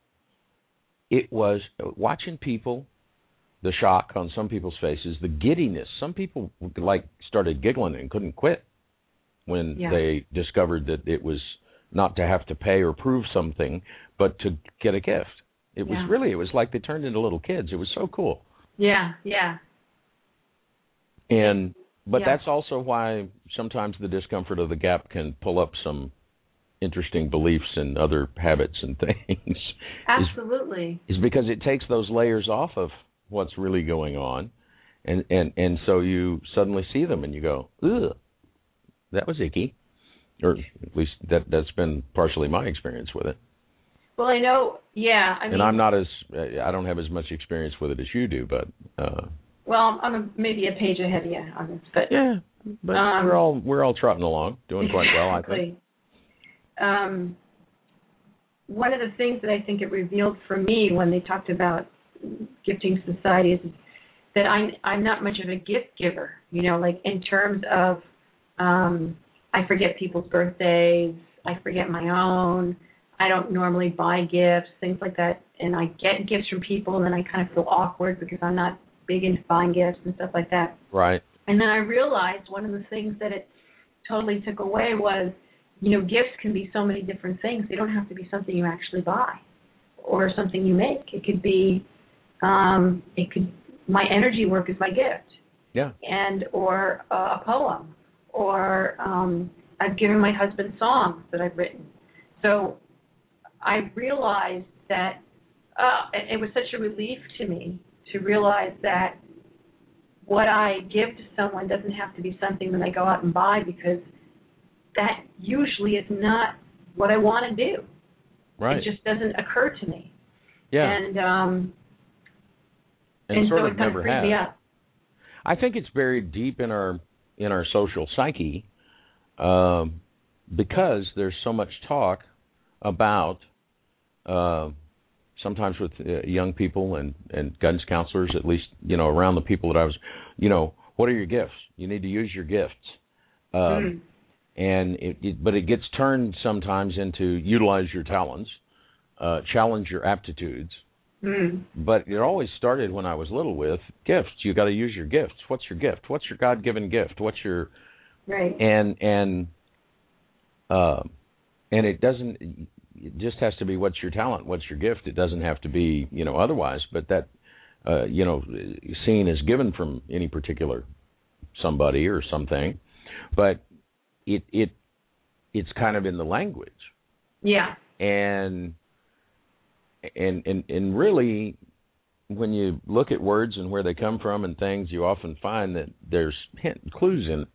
it was watching people the shock on some people's faces the giddiness some people like started giggling and couldn't quit when Yeah. they discovered that it was not to have to pay or prove something but to get a gift it was Yeah. really it was like they turned into little kids it was so cool yeah. Yeah. and but Yeah. that's also why sometimes the discomfort of the gap can pull up some interesting beliefs and other habits and things. Absolutely. is because it takes those layers off of what's really going on, and and and so you suddenly see them and you go, ugh, that was icky, or at least that that's been partially my experience with it. Well, I know. Yeah. I mean, and I'm not as I don't have as much experience with it as you do, but uh well, I'm a, maybe a page ahead of you on this, but yeah, but Um, we're all we're all trotting along, doing quite well, I think. Um, one of the things that I think it revealed for me when they talked about gifting societies is that I'm I'm not much of a gift giver. You know, like in terms of um, I forget people's birthdays, I forget my own. I don't normally buy gifts, things like that, and I get gifts from people, and then I kind of feel awkward because I'm not big into buying gifts and stuff like that. Right. And then I realized one of the things that it totally took away was, you know, gifts can be so many different things. They don't have to be something you actually buy or something you make. It could be, um, it could, my energy work is my gift, Yeah. and or uh, a poem, or um, I've given my husband songs that I've written. So I realized that uh, it it was such a relief to me to realize that what I give to someone doesn't have to be something that I go out and buy because that usually is not what I want to do. Right. It just doesn't occur to me. yeah. And um and, and sort so of never has. I think it's buried deep in our in our social psyche um, because there's so much talk about uh, sometimes with uh, young people and and guidance counselors, at least you know around the people that I was, you know, what are your gifts? You need to use your gifts. Um, Mm. And it, it but it gets turned sometimes into utilize your talents, uh, challenge your aptitudes, Mm. but it always started when I was little with gifts. You got to use your gifts. What's your gift? What's your God-given gift? What's your Right. and and uh, and it doesn't. It just has to be what's your talent, what's your gift. It doesn't have to be you know otherwise. But that uh, you know seen as given from any particular somebody or something, but it it it's kind of in the language Yeah. and and and and really when you look at words and where they come from and things you often find that there's hint clues in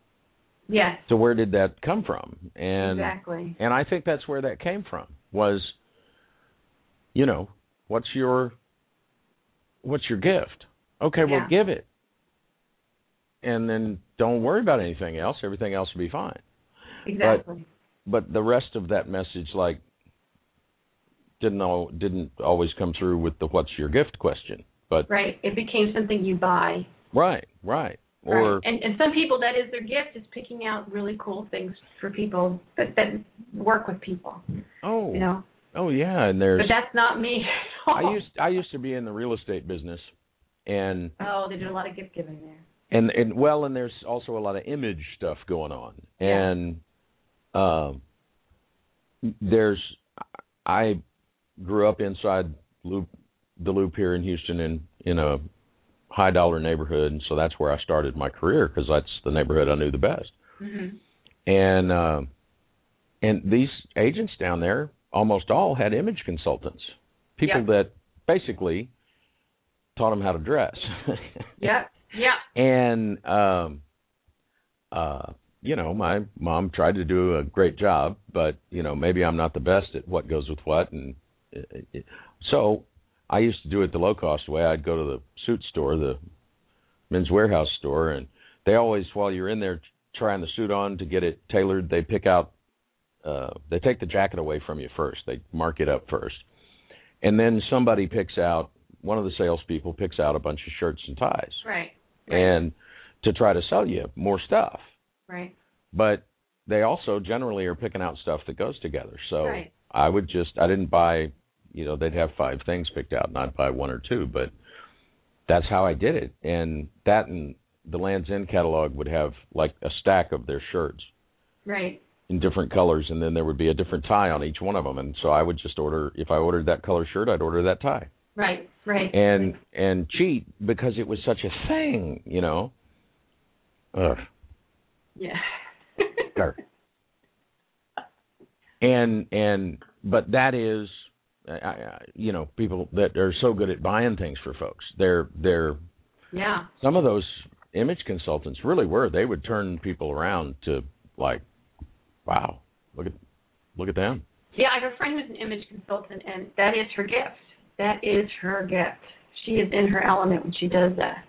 Yes. so where did that come from and exactly. and I think that's where that came from was you know what's your what's your gift okay well Yeah. give it and then don't worry about anything else everything else will be fine Exactly. but the rest of that message like didn't all didn't always come through with the what's your gift question but right. It became something you buy. right right or right. and and some people that is their gift is picking out really cool things for people that that work with people. oh You know. oh yeah and there's But that's not me. at I used I used to be in the real estate business and Oh, they do a lot of gift giving there. and and well and there's also a lot of image stuff going on Yeah. and um there's I grew up inside loop the loop here in Houston in in a high dollar neighborhood and so that's where I started my career because that's the neighborhood I knew the best hmm and uh, and these agents down there almost all had image consultants people Yeah. that basically taught them how to dress Yeah. Yeah. and um uh you know my mom tried to do a great job but you know maybe i'm not the best at what goes with what and it, it, so i used to do it the low cost way. I'd go to the suit store the Men's Wearhouse store and they always while you're in there trying the suit on to get it tailored they pick out uh they take the jacket away from you first. They mark it up first. And then somebody picks out one of the salespeople picks out a bunch of shirts and ties. Right. and to try to sell you more stuff. Right. But they also generally are picking out stuff that goes together. So Right. I would just I didn't buy you know, they'd have five things picked out and I'd buy one or two, but that's how I did it. And that and the Land's End catalog would have like a stack of their shirts Right. in different colors and then there would be a different tie on each one of them and so I would just order if I ordered that color shirt I'd order that tie Right. Right. and and cheat because it was such a thing, you know. Ugh. Yeah. Sure. and and but that is I, I, you know people that are so good at buying things for folks they're they're yeah. some of those image consultants really were they would turn people around to like wow look at look at them Yeah, I have a friend who's an image consultant, and that is her gift. That is her gift. She is in her element when she does that,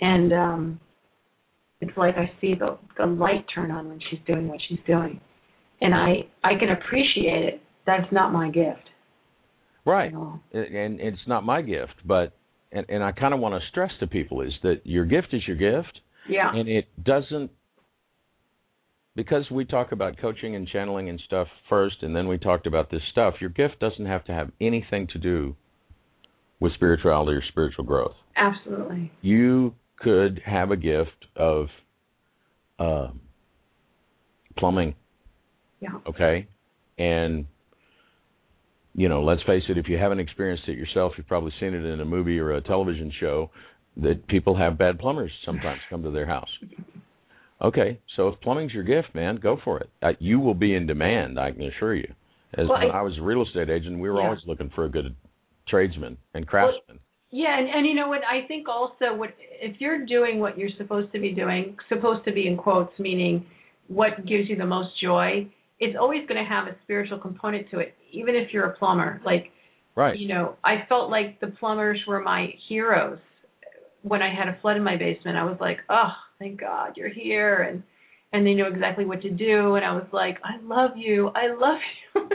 and um, it's like I see the the light turn on when she's doing what she's doing, and I I can appreciate it. That's not my gift. right and it's not my gift but and and I kind of want to stress to people is that your gift is your gift Yeah. and it doesn't because we talk about coaching and channeling and stuff first and then we talked about this stuff your gift doesn't have to have anything to do with spirituality or spiritual growth Absolutely. you could have a gift of uh, plumbing. Yeah. okay? And you know let's face it if you haven't experienced it yourself you've probably seen it in a movie or a television show that people have bad plumbers sometimes come to their house. Okay so if plumbing's your gift man go for it. Uh, you will be in demand i can assure you. As Well, when I- I, was a real estate agent we were Yeah. always looking for a good tradesman and craftsman Yeah, and, and you know what? I think also what if you're doing what you're supposed to be doing, supposed to be in quotes, meaning what gives you the most joy, it's always going to have a spiritual component to it, even if you're a plumber. Like, right you know, I felt like the plumbers were my heroes when I had a flood in my basement. I was like, oh, thank God you're here, and and they knew exactly what to do, and I was like, I love you, I love you.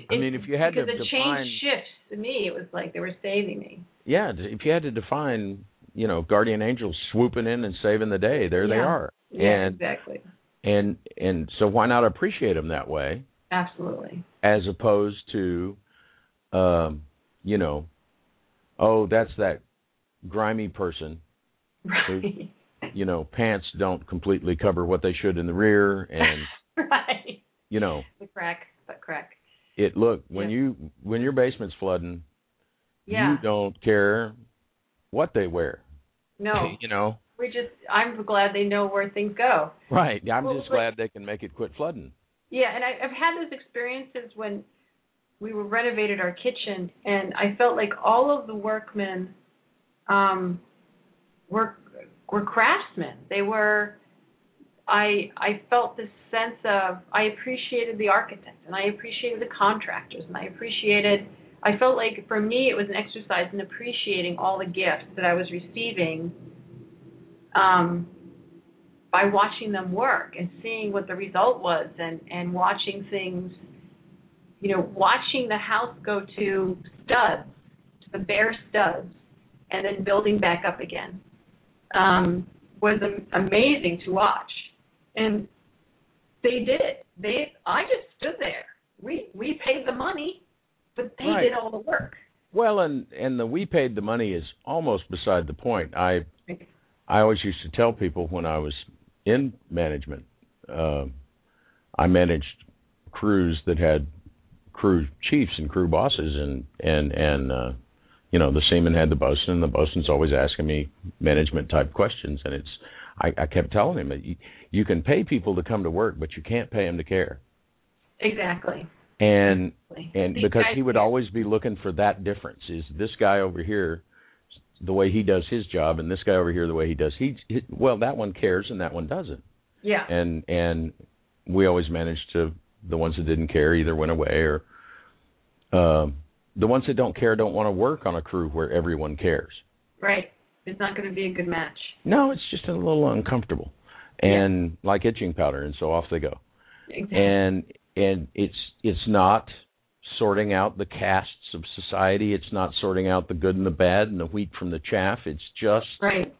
I mean, if you had to because the define- change shifts to me, it was like they were saving me. Yeah if you had to define you know guardian angels swooping in and saving the day there they are Yeah, and exactly. and and so why not appreciate them that way Absolutely. as opposed to um you know oh that's that grimy person Right. you know pants don't completely cover what they should in the rear and right. you know The crack, but crack. it look when Yeah. you when your basement's flooding Yeah. you don't care what they wear No. you know We just I'm glad they know where things go. right i'm Well, just but- glad they can make it quit flooding Yeah, and I, I've had those experiences when we were renovated our kitchen, and I felt like all of the workmen um, were were craftsmen. They were. I I felt this sense of I appreciated the architects and I appreciated the contractors and I appreciated. I felt like for me it was an exercise in appreciating all the gifts that I was receiving. Um, by watching them work and seeing what the result was and and watching things you know watching the house go to studs to the bare studs and then building back up again um was am- amazing to watch. And they did. It they i just stood there. We we paid the money but they Right. did all the work. Well, and and the we paid the money is almost beside the point. I I always used to tell people when I was in management, uh, I managed crews that had crew chiefs and crew bosses, and and and uh, you know the seaman had the bosun, and the bosun's always asking me management type questions, and it's I, I kept telling him that you, you can pay people to come to work, but you can't pay them to care, exactly and and because he would always be looking for that difference is this guy over here the way he does his job and this guy over here the way he does he, he well that one cares and that one doesn't. Yeah. And and we always managed to the ones that didn't care either went away or um the ones that don't care don't want to work on a crew where everyone cares. Right. It's not going to be a good match. No it's just a little uncomfortable. And like itching powder and so off they go. Exactly. and and it's it's not sorting out the castes of society. It's not sorting out the good and the bad and the wheat from the chaff. It's just right.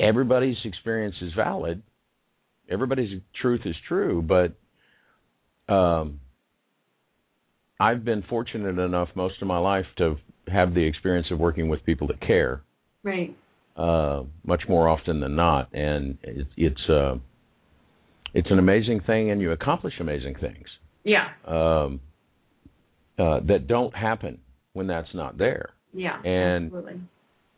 everybody's experience is valid. Everybody's truth is true but um i've been fortunate enough most of my life to have the experience of working with people that care. Right. Uh much more often than not. And it, it's uh it's an amazing thing and you accomplish amazing things yeah um, uh, that don't happen when that's not there, yeah And- absolutely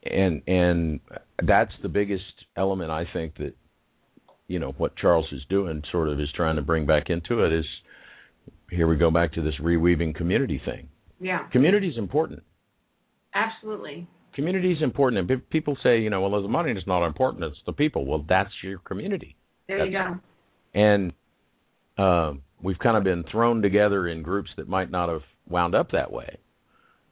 and and that's the biggest element I think that you know what Charles is doing, sort of, is trying to bring back into it is here we go back to this reweaving community thing. Yeah. Community is important. Absolutely. Community is important, and people say, you know, well, the money is not important; it's the people. Well, that's your community. There that's, you go. And uh, we've kind of been thrown together in groups that might not have wound up that way.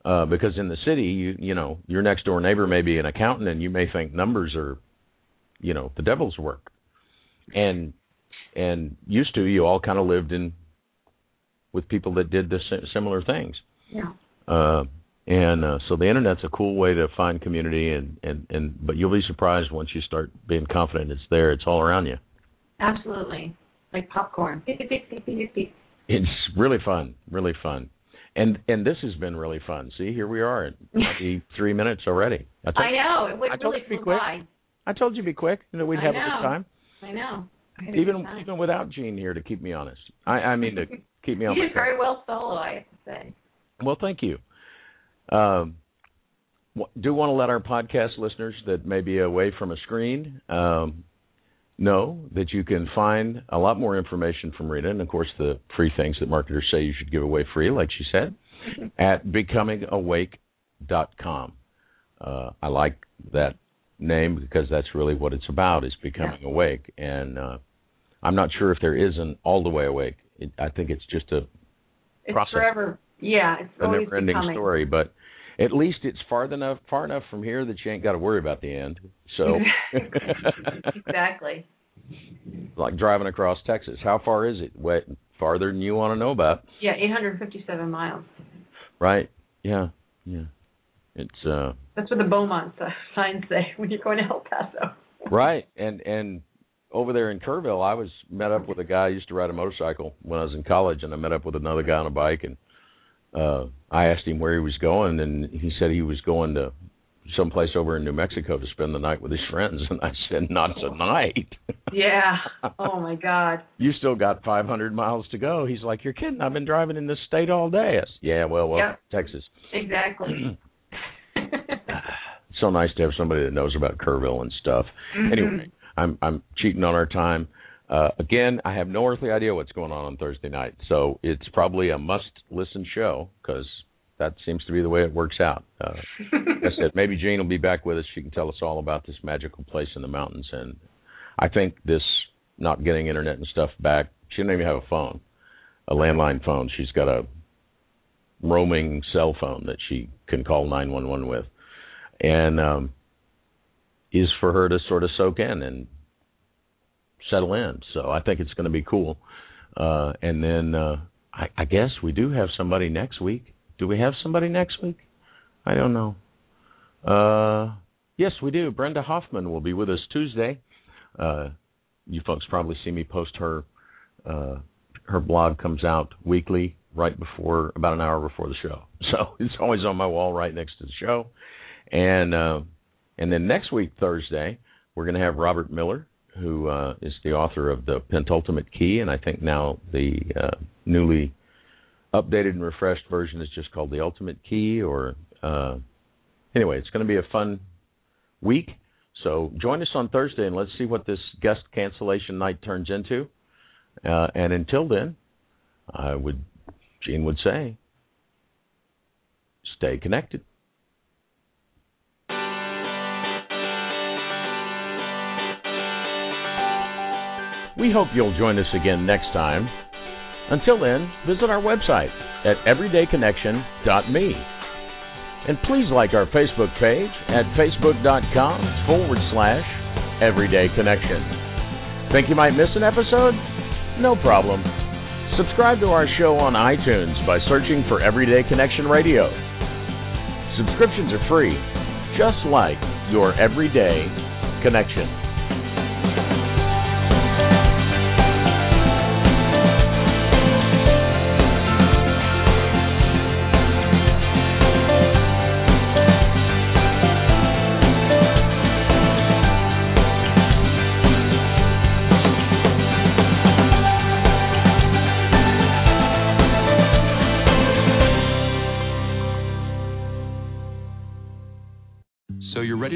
Uh, because in the city, you you know, your next door neighbor may be an accountant, and you may think numbers are, you know, the devil's work. And and used to, you all kind of lived in with people that did the similar things. Yeah. Uh, and uh, so the internet's a cool way to find community, and and and but you'll be surprised once you start being confident it's there. It's all around you. Absolutely, like popcorn. It's really fun, really fun, and and this has been really fun. See, here we are at three minutes already. I, told, I know it went really flew by. I told you to be quick, and that we'd have a good time. I know. even even without Gene here to keep me honest. I I mean to keep me on. You did very well solo, I have to say. Well, thank you. Um, do want to let our podcast listeners that may be away from a screen um, know that you can find a lot more information from Rita, and of course the free things that marketers say you should give away free, like she said, at becomingawake.com. Uh, I like that name because that's really what it's about is becoming yeah. awake, and uh, I'm not sure if there is an all the way awake. It, I think it's just a it's process. forever yeah, it's a never-ending story. But at least it's far enough far enough from here that you ain't got to worry about the end. So exactly. like driving across Texas, how far is it? Way farther than you want to know about. Yeah, 857 miles. Right. Yeah. Yeah. It's uh. That's what the Beaumont signs say when you're going to El Paso. right, and and over there in Kerrville, I was met up with a guy I used to ride a motorcycle when I was in college, and I met up with another guy on a bike, and uh I asked him where he was going, and he said he was going to someplace over in New Mexico to spend the night with his friends, and I said, "Not tonight." yeah. Oh my God. you still got 500 miles to go. He's like, "You're kidding? I've been driving in this state all day." I said, yeah. Well, well, yep. Texas. Exactly. so nice to have somebody that knows about Kerrville and stuff. Mm-hmm. Anyway, I'm I'm cheating on our time. Uh, again, I have no earthly idea what's going on on Thursday night, so it's probably a must-listen show because that seems to be the way it works out. Uh, I said, maybe Jane will be back with us. She can tell us all about this magical place in the mountains, and I think this not getting internet and stuff back. She doesn't even have a phone, a landline phone. She's got a roaming cell phone that she can call 911 with, and um, is for her to sort of soak in and settle in. So I think it's going to be cool. Uh, and then uh, I, I guess we do have somebody next week. Do we have somebody next week? I don't know. Uh, yes, we do. Brenda Hoffman will be with us Tuesday. Uh, you folks probably see me post her. Uh, her blog comes out weekly, right before about an hour before the show. So it's always on my wall, right next to the show. And uh, and then next week Thursday, we're going to have Robert Miller, who uh, is the author of the Pentultimate Key, and I think now the uh, newly updated and refreshed version is just called the Ultimate Key. Or uh, anyway, it's going to be a fun week. So join us on Thursday and let's see what this guest cancellation night turns into. Uh, and until then, I would, Gene would say, stay connected. We hope you'll join us again next time. Until then, visit our website at everydayconnection.me. And please like our Facebook page at facebook.com forward slash everydayconnection. Think you might miss an episode? No problem. Subscribe to our show on iTunes by searching for Everyday Connection Radio. Subscriptions are free, just like your everyday connection.